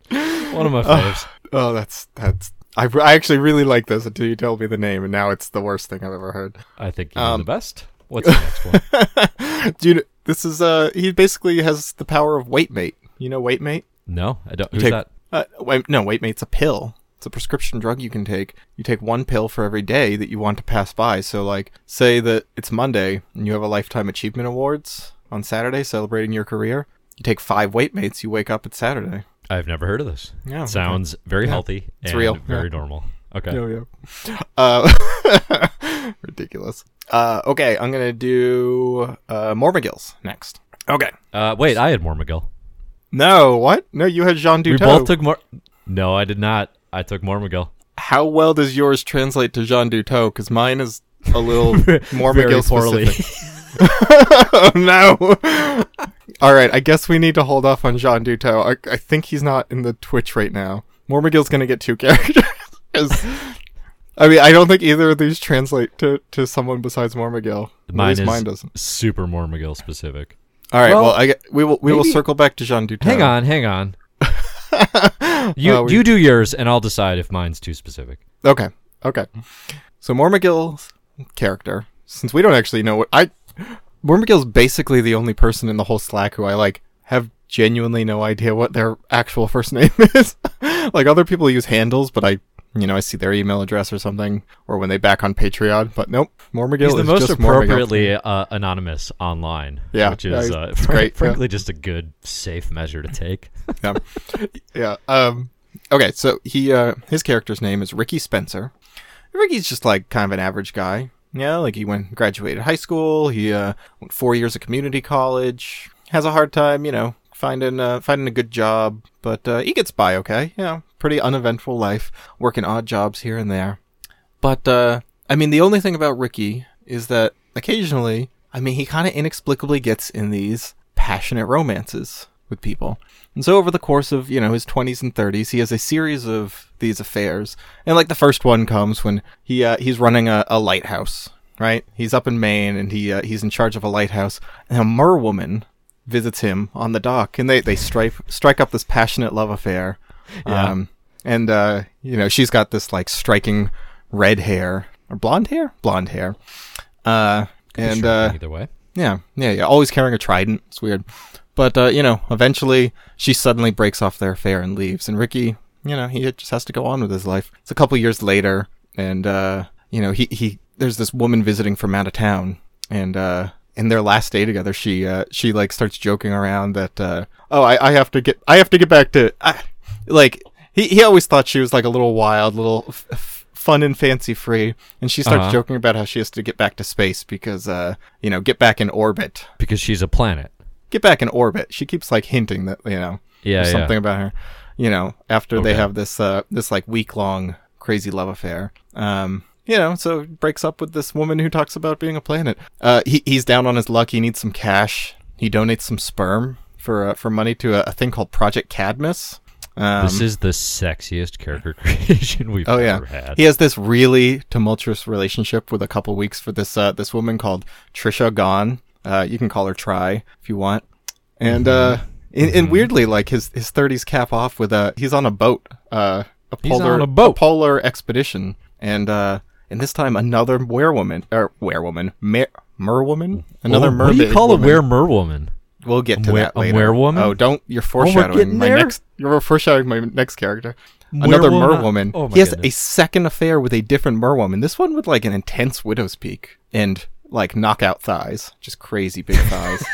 One of my faves. Oh, that's that's. I, I actually really like this until you told me the name, and now it's the worst thing I've ever heard. I think you're Um, the best. What's the next one? Dude, this is uh he basically has the power of weight mate. You know weight mate? No, I don't. Who's take, that? Uh, wait, no, weight mate's a pill. It's a prescription drug you can take. You take one pill for every day that you want to pass by. So, like, say that it's Monday and you have a lifetime achievement awards on Saturday celebrating your career. You take five weight mates. You wake up at Saturday. I've never heard of this. Yeah, okay. Sounds very Yeah, healthy. it's and real, Very yeah. normal. Okay. Yeah. Uh, ridiculous. Uh, okay, I'm gonna do uh, Mormagills next. Okay. Uh, wait, I had more McGill. No, what? No, you had Jean Duteau. We both took more. No, I did not. I took more McGill. How well does yours translate to Jean Duteau? Because mine is a little more McGill poorly. specific. oh no! All right, I guess we need to hold off on Jean Duteau. I, I think he's not in the Twitch right now. More McGill's gonna get two characters. I mean, I don't think either of these translate to, to someone besides More McGill. Mine is mine doesn't. super more McGill specific. All right, well, Well, I get, we will we will circle back to Jean Duteau. Hang on, hang on. You Uh, we- you do yours, and I'll decide if mine's too specific. Okay. Okay. So Mormagill's character, since we don't actually know what I Mormagill's basically the only person in the whole Slack who I like have genuinely no idea what their actual first name is. like other people use handles, but I you know, I see their email address or something, or when they back on Patreon. But nope, Mormagill He's the most just appropriately uh, anonymous online. Yeah, which is he's- uh, fr- great, yeah. Frankly, just a good, safe measure to take. yeah. yeah. Um okay, so he uh his character's name is Ricky Spencer. Ricky's just like kind of an average guy. Yeah, like he went graduated high school, he uh went 4 years of community college, has a hard time, you know, finding uh, finding a good job, but uh, he gets by okay. Yeah, pretty uneventful life, working odd jobs here and there. But uh I mean the only thing about Ricky is that occasionally, I mean he kind of inexplicably gets in these passionate romances with people. And so over the course of, you know, his 20s and 30s, he has a series of these affairs. And like the first one comes when he uh, he's running a, a lighthouse, right? He's up in Maine and he uh, he's in charge of a lighthouse. And a merwoman visits him on the dock and they they strike strike up this passionate love affair. Yeah. Um and uh you know, she's got this like striking red hair or blonde hair? Blonde hair. Uh and uh either way, yeah, yeah, yeah. Always carrying a trident. It's weird. But, uh, you know, eventually she suddenly breaks off their affair and leaves. And Ricky, you know, he just has to go on with his life. It's a couple years later, and, uh, you know, he, he, there's this woman visiting from out of town. And, uh, in their last day together, she, uh, she, like, starts joking around that, uh, oh, I, I have to get, I have to get back to, I, like, he, he always thought she was, like, a little wild, little f- f- fun and fancy free. And she starts Uh-huh. joking about how she has to get back to space because, uh, you know, get back in orbit because she's a planet. Get back in orbit. She keeps like hinting that you know Yeah, yeah. something about her. You know, after they have this uh this like week long crazy love affair. Um, you know, so breaks up with this woman who talks about being a planet. Uh, he he's down on his luck. He needs some cash. He donates some sperm for uh, for money to a, a thing called Project Cadmus. Um, this is the sexiest character creation we've Oh yeah, ever had. he has this really tumultuous relationship with a couple weeks for this uh, this woman called Trisha Gone. Uh, you can call her Try if you want. And Mm-hmm. uh, and, and weirdly, like his his thirties cap off with a he's on a boat, uh, a polar a boat. polar expedition, and uh, and this time another werewoman or werewoman mer merwoman another Well. What do you call woman. a were merwoman? We'll get to were- that a later. werewoman? Oh, don't! You're we're foreshadowing getting my there? next. You're foreshadowing my next character. Another merwoman. Oh my he has goodness. a second affair with a different merwoman. This one with like an intense widow's peak and like knockout thighs, just crazy big thighs.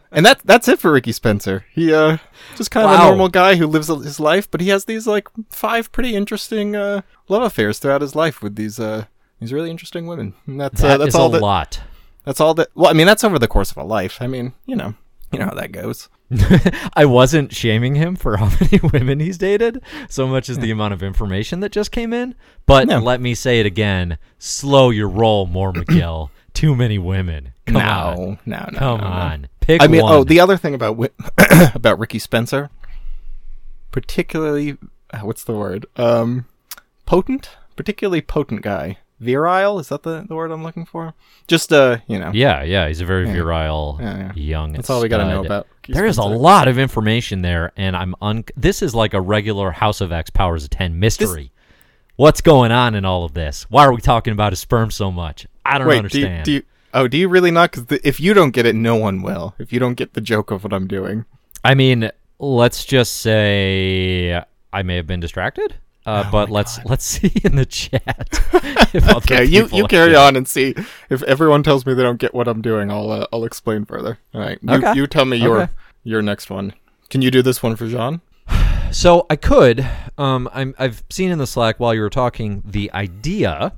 and that that's it for Ricky Spencer. He uh just kind of Wow. a normal guy who lives his life, but he has these like five pretty interesting uh love affairs throughout his life with these uh these really interesting women. And that's uh, that's is all a that lot. that's all that well, I mean that's over the course of a life. I mean, you know, you know how that goes. I wasn't shaming him for how many women he's dated, so much as the amount of information that just came in. But No. let me say it again: slow your roll, more McGill. Too many women. Come no, on, no, no, come no, on. Pick I mean, one. oh, the other thing about about Ricky Spencer, particularly, uh, what's the word? Um, potent, particularly potent guy. Virile is that the, the word I'm looking for? Just uh, you know, yeah, yeah, he's a very virile Yeah, yeah. young. that's all we got to know about. Ricky There is a lot of information there, and I'm un. This is like a regular House of X Powers of Ten mystery. What's going on in all of this? Why are we talking about his sperm so much? I don't Wait, do you, do you? Oh, do you really not? Because if you don't get it, no one will. If you don't get the joke of what I'm doing, I mean, let's just say I may have been distracted. Oh Uh, but let's let's see in the chat. if okay, you you carry getting- on and see if everyone tells me they don't get what I'm doing. I'll uh, I'll explain further. All right, you, Okay. you tell me your Okay. your next one. Can you do this one for Jean? So I could. Um, I'm, I've seen in the Slack while you were talking the idea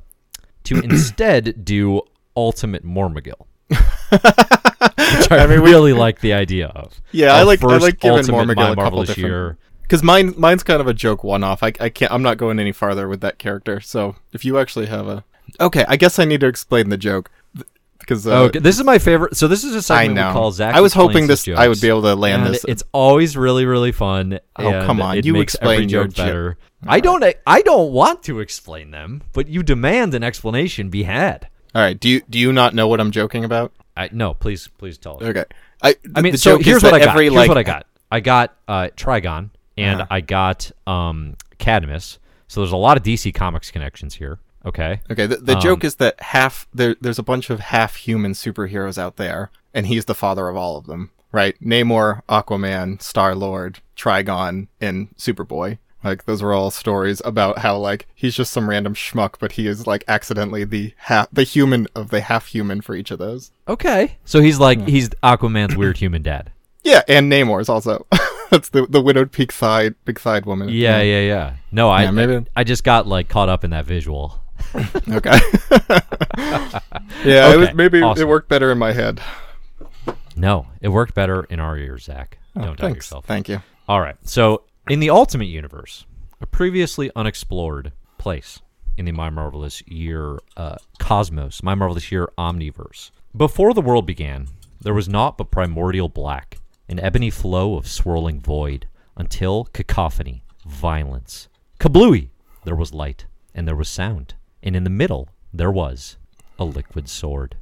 to instead do Ultimate Mormogil. Which I, really like the idea of. Yeah, I like- I like giving My a couple different- Year. Because mine mine's kind of a joke one off. I I can't. I'm not going any farther with that character. So if you actually have a okay, I guess I need to explain the joke because uh, okay, this is my favorite. So this is a segment know. we call Zach. I was hoping His this I would be able to land And this. It's always really, really fun. Oh, come on. You explain your joke jo- better. I don't. I don't want to explain them, but you demand an explanation be had. All right. Do you do you not know what I'm joking about? I no. Please, please tell us. Okay. I I mean, so here's what I got. every, here's like, what I got. I got uh, Trigon, and Uh-huh. I got um, Cadmus. So there's a lot of DC Comics connections here. Okay. Okay, the, the Um, joke is that half there, there's a bunch of half human superheroes out there, and he's the father of all of them, right? Namor, Aquaman, Star Lord, Trigon, and Superboy. Like those are all stories about how like he's just some random schmuck, but he is like accidentally the half the human of the half human for each of those. Okay. So he's like Hmm. he's Aquaman's weird human dad. Yeah, and Namor's also. That's the the widowed peak thigh big side woman. Yeah, yeah, yeah. No, I Yeah, maybe- I just got like caught up in that visual. Okay. yeah, it was maybe awesome. it worked better in my head. No, it worked better in our ears, Zach. Don't doubt Oh, yourself. Thank you. All right. So, in the Ultimate Universe, a previously unexplored place in the My Marvelous Year uh, cosmos, My Marvelous Year omniverse. Before the world began, there was naught but primordial black, an ebony flow of swirling void, until cacophony, violence. Kablooey! There was light, and there was sound, and in the middle there was a liquid sword.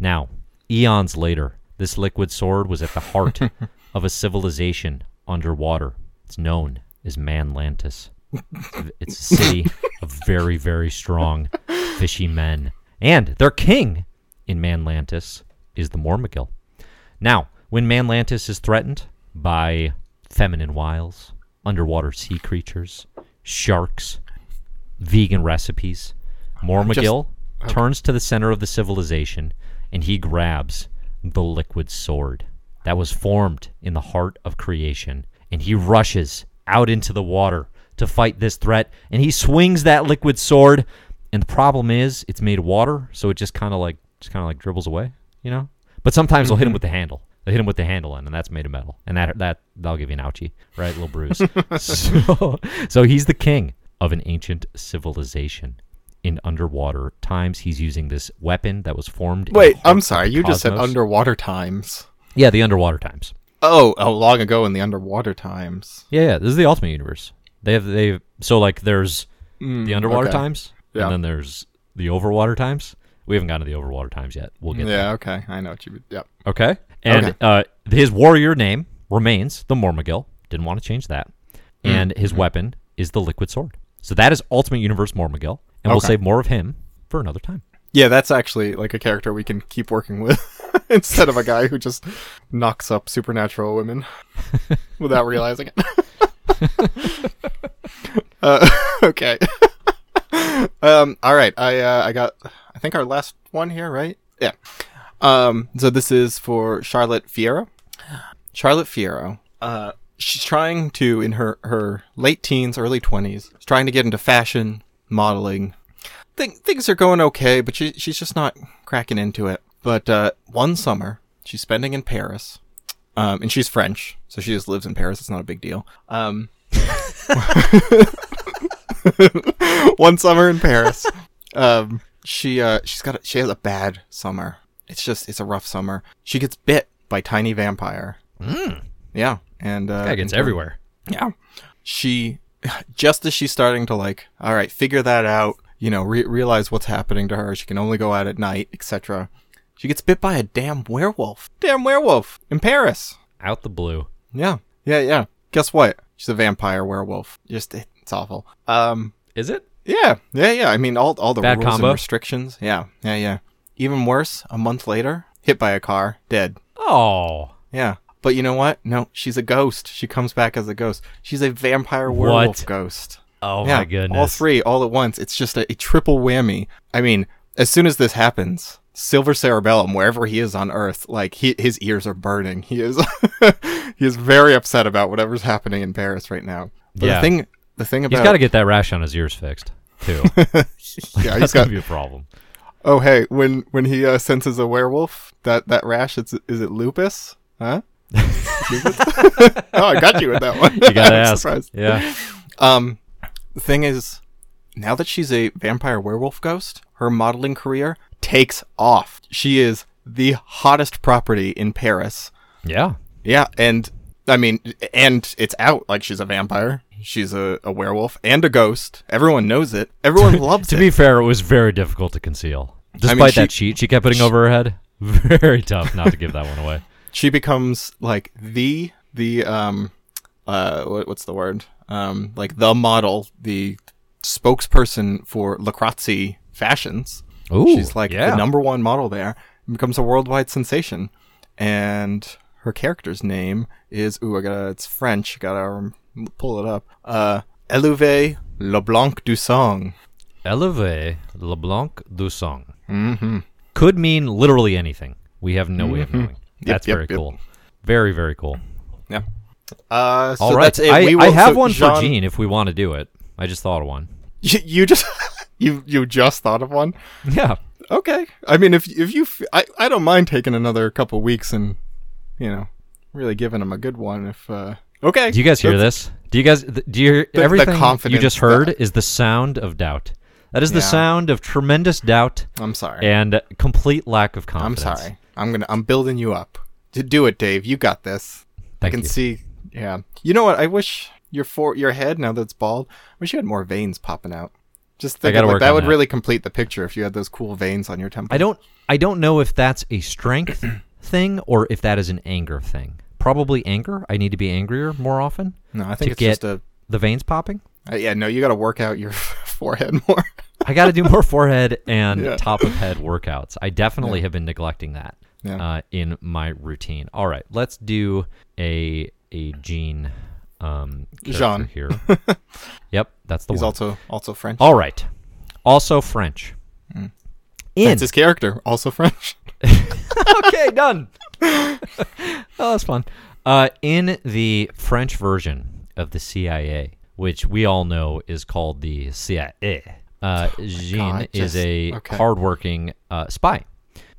Now, eons later, this liquid sword was at the heart of a civilization underwater. It's known as Manlantis. It's a city of very, very strong, fishy men. And their king in Manlantis is the Mormogil. Now, when Manlantis is threatened by feminine wiles, underwater sea creatures, sharks, vegan recipes, Mormogil turns to the center of the civilization and he grabs the liquid sword that was formed in the heart of creation. And he rushes out into the water to fight this threat. And he swings that liquid sword. And the problem is it's made of water so it just kind of like just kind of like dribbles away you know? But sometimes they'll hit him mm-hmm. with the handle they hit him with the handle in and that's made of metal and that that that'll give you an ouchie right little bruise so, so he's the king of an ancient civilization in underwater times he's using this weapon that was formed Wait, I'm sorry. You just said underwater times. yeah the underwater times Oh, oh, long ago in the underwater times. yeah yeah this is the ultimate universe they have they so like there's the underwater Mm, okay. times Yeah. and then there's the overwater times we haven't gotten to the overwater times yet we'll get there Yeah, okay. I know what you. Mean. Yep. Okay. And Okay. Uh, his warrior name remains the Mormogil. Didn't want to change that. Mm, And his weapon is the liquid sword. So that is Ultimate Universe Mormogil. And we'll save more of him for another time. Yeah, that's actually like a character we can keep working with instead of a guy who just knocks up supernatural women without realizing it. uh, okay. um. All right. I uh, I got. I think our last one here, right? Yeah. Um. So this is for Charlotte Fiera. Charlotte Fierro. Uh, she's trying to in her her late teens, early twenties, trying to get into fashion, modeling. Think, things are going okay, but she, she's just not cracking into it. But uh, one summer, she's spending in Paris, um, and she's French, so she just lives in Paris. It's not a big deal. Um, one summer in Paris, um, she uh, she's got a, she has a bad summer. It's just it's a rough summer. She gets bit by tiny vampire. Yeah, and uh, Guy gets and- everywhere. yeah. She, just as she's starting to like, all right, figure that out, you know, re- realize what's happening to her. She can only go out at night, etc. She gets bit by a damn werewolf. Damn werewolf in Paris. Out the blue. Yeah, yeah, yeah. Guess what? She's a vampire werewolf. Just it's awful. Um, Is it? yeah, yeah, yeah. I mean, all all the Bad rules combo? and restrictions. Yeah, yeah, yeah. Even worse, a month later, hit by a car, dead. Oh. Yeah. But you know what? No, she's a ghost. She comes back as a ghost. She's a vampire werewolf What? ghost. Oh yeah, my goodness. all three, all at once. It's just a, a triple whammy. I mean, as soon as this happens, Silver Cerebellum, wherever he is on Earth, like he, his ears are burning. He is, he is very upset about whatever's happening in Paris right now. But Yeah. the thing, the thing about he's got to get that rash on his ears fixed too. yeah, he's got. be a problem. Oh, hey, when when he uh, senses a werewolf, that that rash, it's is it lupus? Huh? Lupus? oh, I got you with that one. You gotta ask. surprised. Yeah. Um, the thing is, now that she's a vampire werewolf ghost, her modeling career takes off. She is the hottest property in Paris. Yeah. Yeah, and I mean, and it's out like she's a vampire. She's a, a werewolf and a ghost. Everyone knows it. Everyone loves To it. To be fair, it was very difficult to conceal. Despite mean, she- that sheet she kept putting over her head, very tough not to give that one away. she becomes like the the um uh what, what's the word? Um like the model the spokesperson for Lacrazzi fashions. Ooh, she's like yeah. the number one model there. And becomes a worldwide sensation. And her character's name is ooh I gotta it's French. Gotta um, pull it up. Uh Elouve Leblanc du Sang Eleve LeBlanc du Sang. Mm-hmm. Could mean literally anything. We have no way of knowing. That's yep, very yep. cool. Very, very cool. yeah uh so All right. that's it I, We I will- have so one for Jean if we want to do it. I just thought of one. you, you just you you just thought of one Yeah. Okay. I mean, if if you, f- I, I don't mind taking another couple weeks and, you know, really giving them a good one. If uh, okay. Do you guys hear That's- this? Do you guys? Do you hear the everything you confidence just heard that- is the sound of doubt. That is the Yeah. sound of tremendous doubt I'm sorry. and complete lack of confidence. I'm confidence. sorry. I'm gonna. I'm building you up. To do it, Dave. You got this. Thank I can you. see. Yeah. You know what? I wish your for your head now that it's bald. I wish you had more veins popping out. Just think gotta of, like, work that on would that. really complete the picture if you had those cool veins on your temple. I don't. I don't know if that's a strength thing or if that is an anger thing. Probably anger. I need to be angrier more often. No, I think to it's get just a. the veins popping. Uh, yeah. No, you got to work out your forehead more. I got to do more forehead and Yeah. top of head workouts. I definitely have been neglecting that Yeah. uh, in my routine. All right, let's do a a Gene um, Jean. here. yep, that's the He's one. also also French. All right, also French. In That's his character, also French. okay, done. oh, that's fun. Uh, in the French version of the CIA, which we all know is called the CIA, uh, Jean God, is a okay. hardworking uh, spy,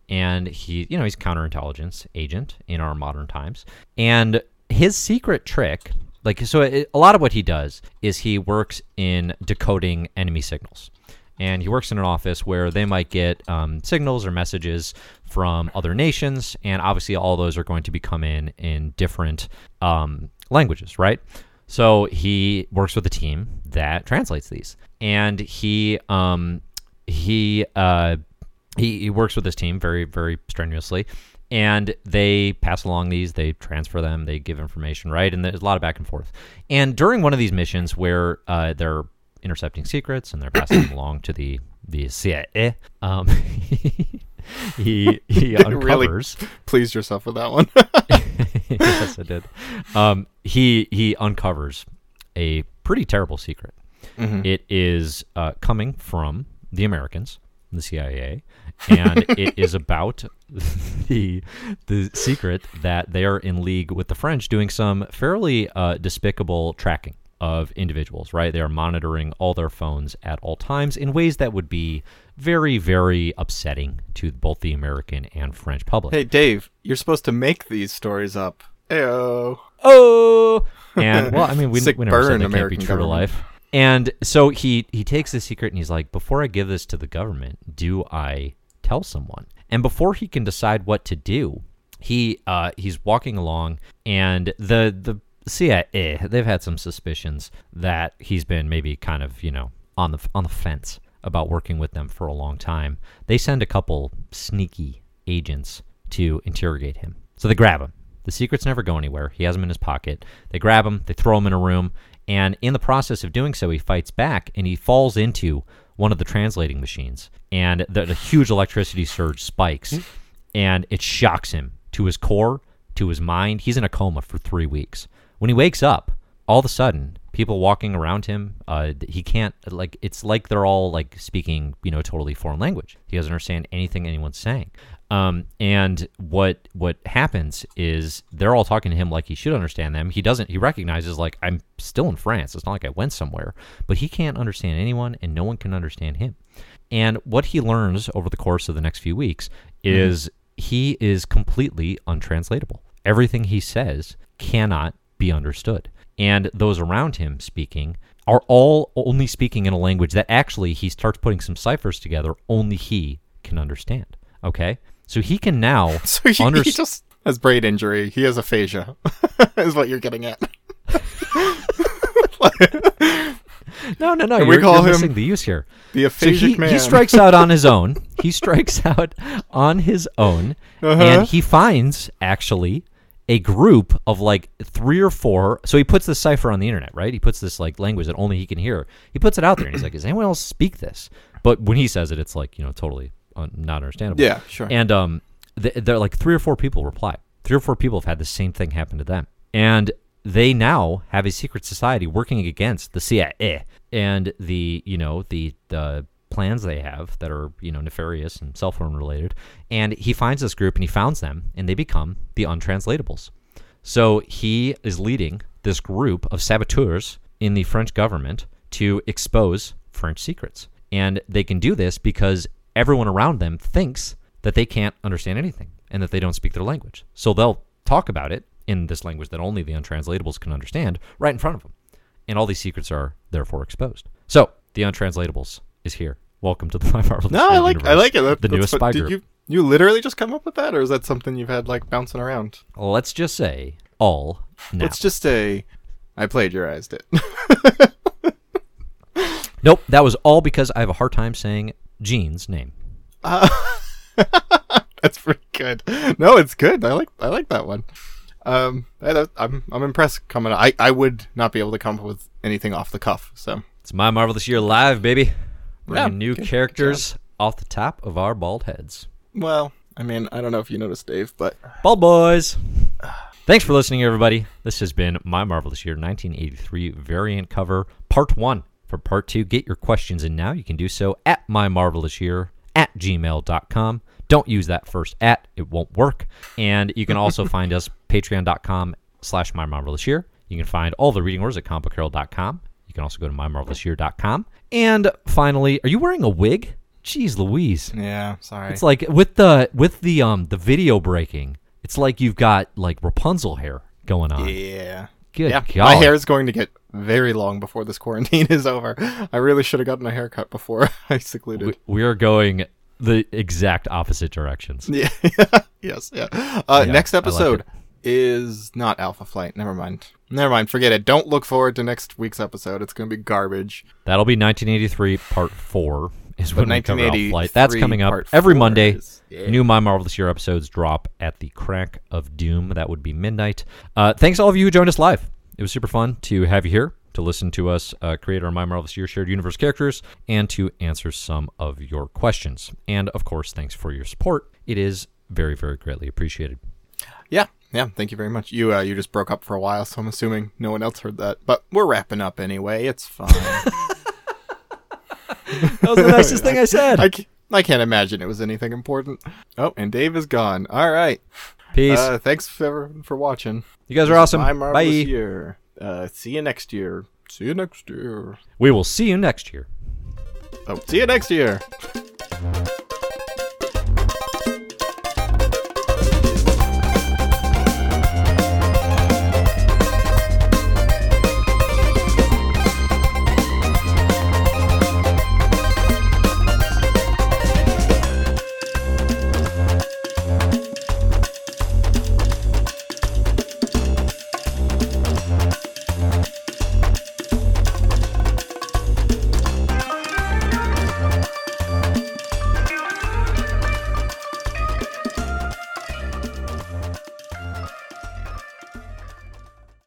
and he, you know, he's counterintelligence agent in our modern times. And his secret trick, like, so it, a lot of what he does is he works in decoding enemy signals and he works in an office where they might get um, signals or messages from other nations, and obviously all those are going to be come in in different um, languages, right? So he works with a team that translates these, and he um, he uh, he, he works with his team very very strenuously and they pass along these they transfer them they give information right and there's a lot of back and forth and during one of these missions where uh, they're intercepting secrets and they're passing them along to the the CIA um, he he Really? uncovers Pleased yourself with that one. yes I did. Um, he he uncovers a pretty terrible secret. Mhm. it is uh, coming from the Americans the CIA, and it is about the the secret that they are in league with the French, doing some fairly uh, despicable tracking of individuals. Right, they are monitoring all their phones at all times in ways that would be very, very upsetting to both the American and French public. Hey, Dave, you're supposed to make these stories up. Ayo. oh and well i mean we, Sick we never said burn, they can't American be true to life and so he he takes the secret and he's like before i give this to the government do i tell someone and before he can decide what to do he uh he's walking along and the the CIA eh, they've had some suspicions that he's been maybe kind of you know on the on the fence about working with them for a long time they send a couple sneaky agents to interrogate him so they grab him the secrets never go anywhere. He has them in his pocket. They grab him, they throw him in a room, and in the process of doing so, he fights back and he falls into one of the translating machines. And the, the huge electricity surge spikes, hmm? and it shocks him to his core, to his mind. He's in a coma for three weeks. When he wakes up, all of a sudden, people walking around him, uh, he can't like. It's like they're all like speaking, you know, totally foreign language. He doesn't understand anything anyone's saying. Um, and what what happens is they're all talking to him like he should understand them. He doesn't. He recognizes like I'm still in France. It's not like I went somewhere, but he can't understand anyone, and no one can understand him. And what he learns over the course of the next few weeks is he is completely untranslatable. Everything he says cannot be understood. And those around him speaking are all only speaking in a language that actually he starts putting some ciphers together, only he can understand. Okay? So he can now So he, under- he just has brain injury. He has aphasia, is what you're getting at. No, no, no. we You're, call you're him the use here. The So aphasic he, man. he strikes out on his own. He strikes out on his own, Uh-huh. and he finds actually a group of like three or four. So he puts this cipher on the internet, right? He puts this like language that only he can hear. He puts it out there, and he's like, "Does anyone else speak this?" But when he says it, it's like you know totally un- not understandable. Yeah, sure. And um, th- they're like three or four people reply. Three or four people have had the same thing happen to them, and they now have a secret society working against the CIA and the you know the the plans they have that are you know nefarious and cell phone related. And he finds this group and he founds them, and they become the untranslatables. So he is leading this group of saboteurs in the French government to expose French secrets. And they can do this because everyone around them thinks that they can't understand anything and that they don't speak their language. So they'll talk about it in this language that only the untranslatables can understand right in front of them. And all these secrets are therefore exposed. So the untranslatables is here. Welcome to the My Marvelous no, I like I like it. That, the newest what- spy did group. you you literally just come up with that, or is that something you've had like bouncing around? Let's just say all now. Let's just say I plagiarized it. Nope, that was all because I have a hard time saying Jean's name. That's pretty good. No, it's good. I like I like that one. Um, I, that- I'm I'm impressed coming. I I would not be able to come up with anything off the cuff. So It's my marvelous year live, baby. Bringing Yeah, new good- good characters off the top of our bald heads. well, I mean, I don't know if you noticed, Dave, but Bald boys. Thanks for listening, everybody. This has been my marvelous year 1983 variant cover part one. For part two, get your questions in now. You can do so at my marvelous year at gmail.com. Don't use that first at, it won't work. And you can also find us patreon.com slash my marvelous year. You can find all the reading orders at comicbookherald.com. You can also go to mymarvelousyear.com. And finally, are you wearing a wig? Jeez Louise. yeah, sorry. It's like with the with the um the video breaking, it's like you've got like Rapunzel hair going on. yeah. Good yeah, God. my hair is going to get very long before this quarantine is over. I really should have gotten a haircut before I secluded. We, we are going the exact opposite directions. Yeah. yes. Yeah. Uh, Yeah, next like episode it. Is not Alpha Flight. Never mind. Never mind. Forget it. Don't look forward to next week's episode. It's going to be garbage. That'll be 1983 part 4 is But when we cover Alpha 1983 Flight. That's coming up every Monday. is- yeah. New My Marvelous Year episodes drop at the crack of doom. That would be midnight. Uh, thanks all of you who joined us live. It was super fun to have you here to listen to us uh, create our My Marvelous Year shared universe characters and to answer some of your questions. And of course, thanks for your support. It is very, very greatly appreciated. Yeah. Yeah. Thank you very much. You uh, you just broke up for a while, so I'm assuming no one else heard that. But we're wrapping up anyway. It's fine. That was the nicest thing I said. I, I can't imagine it was anything important. Oh, and Dave is gone. All right. Peace. Uh, thanks for, for watching. you guys are awesome. Bye. year. Uh, see you next year. See you next year. We will see you next year. Oh, see you next year.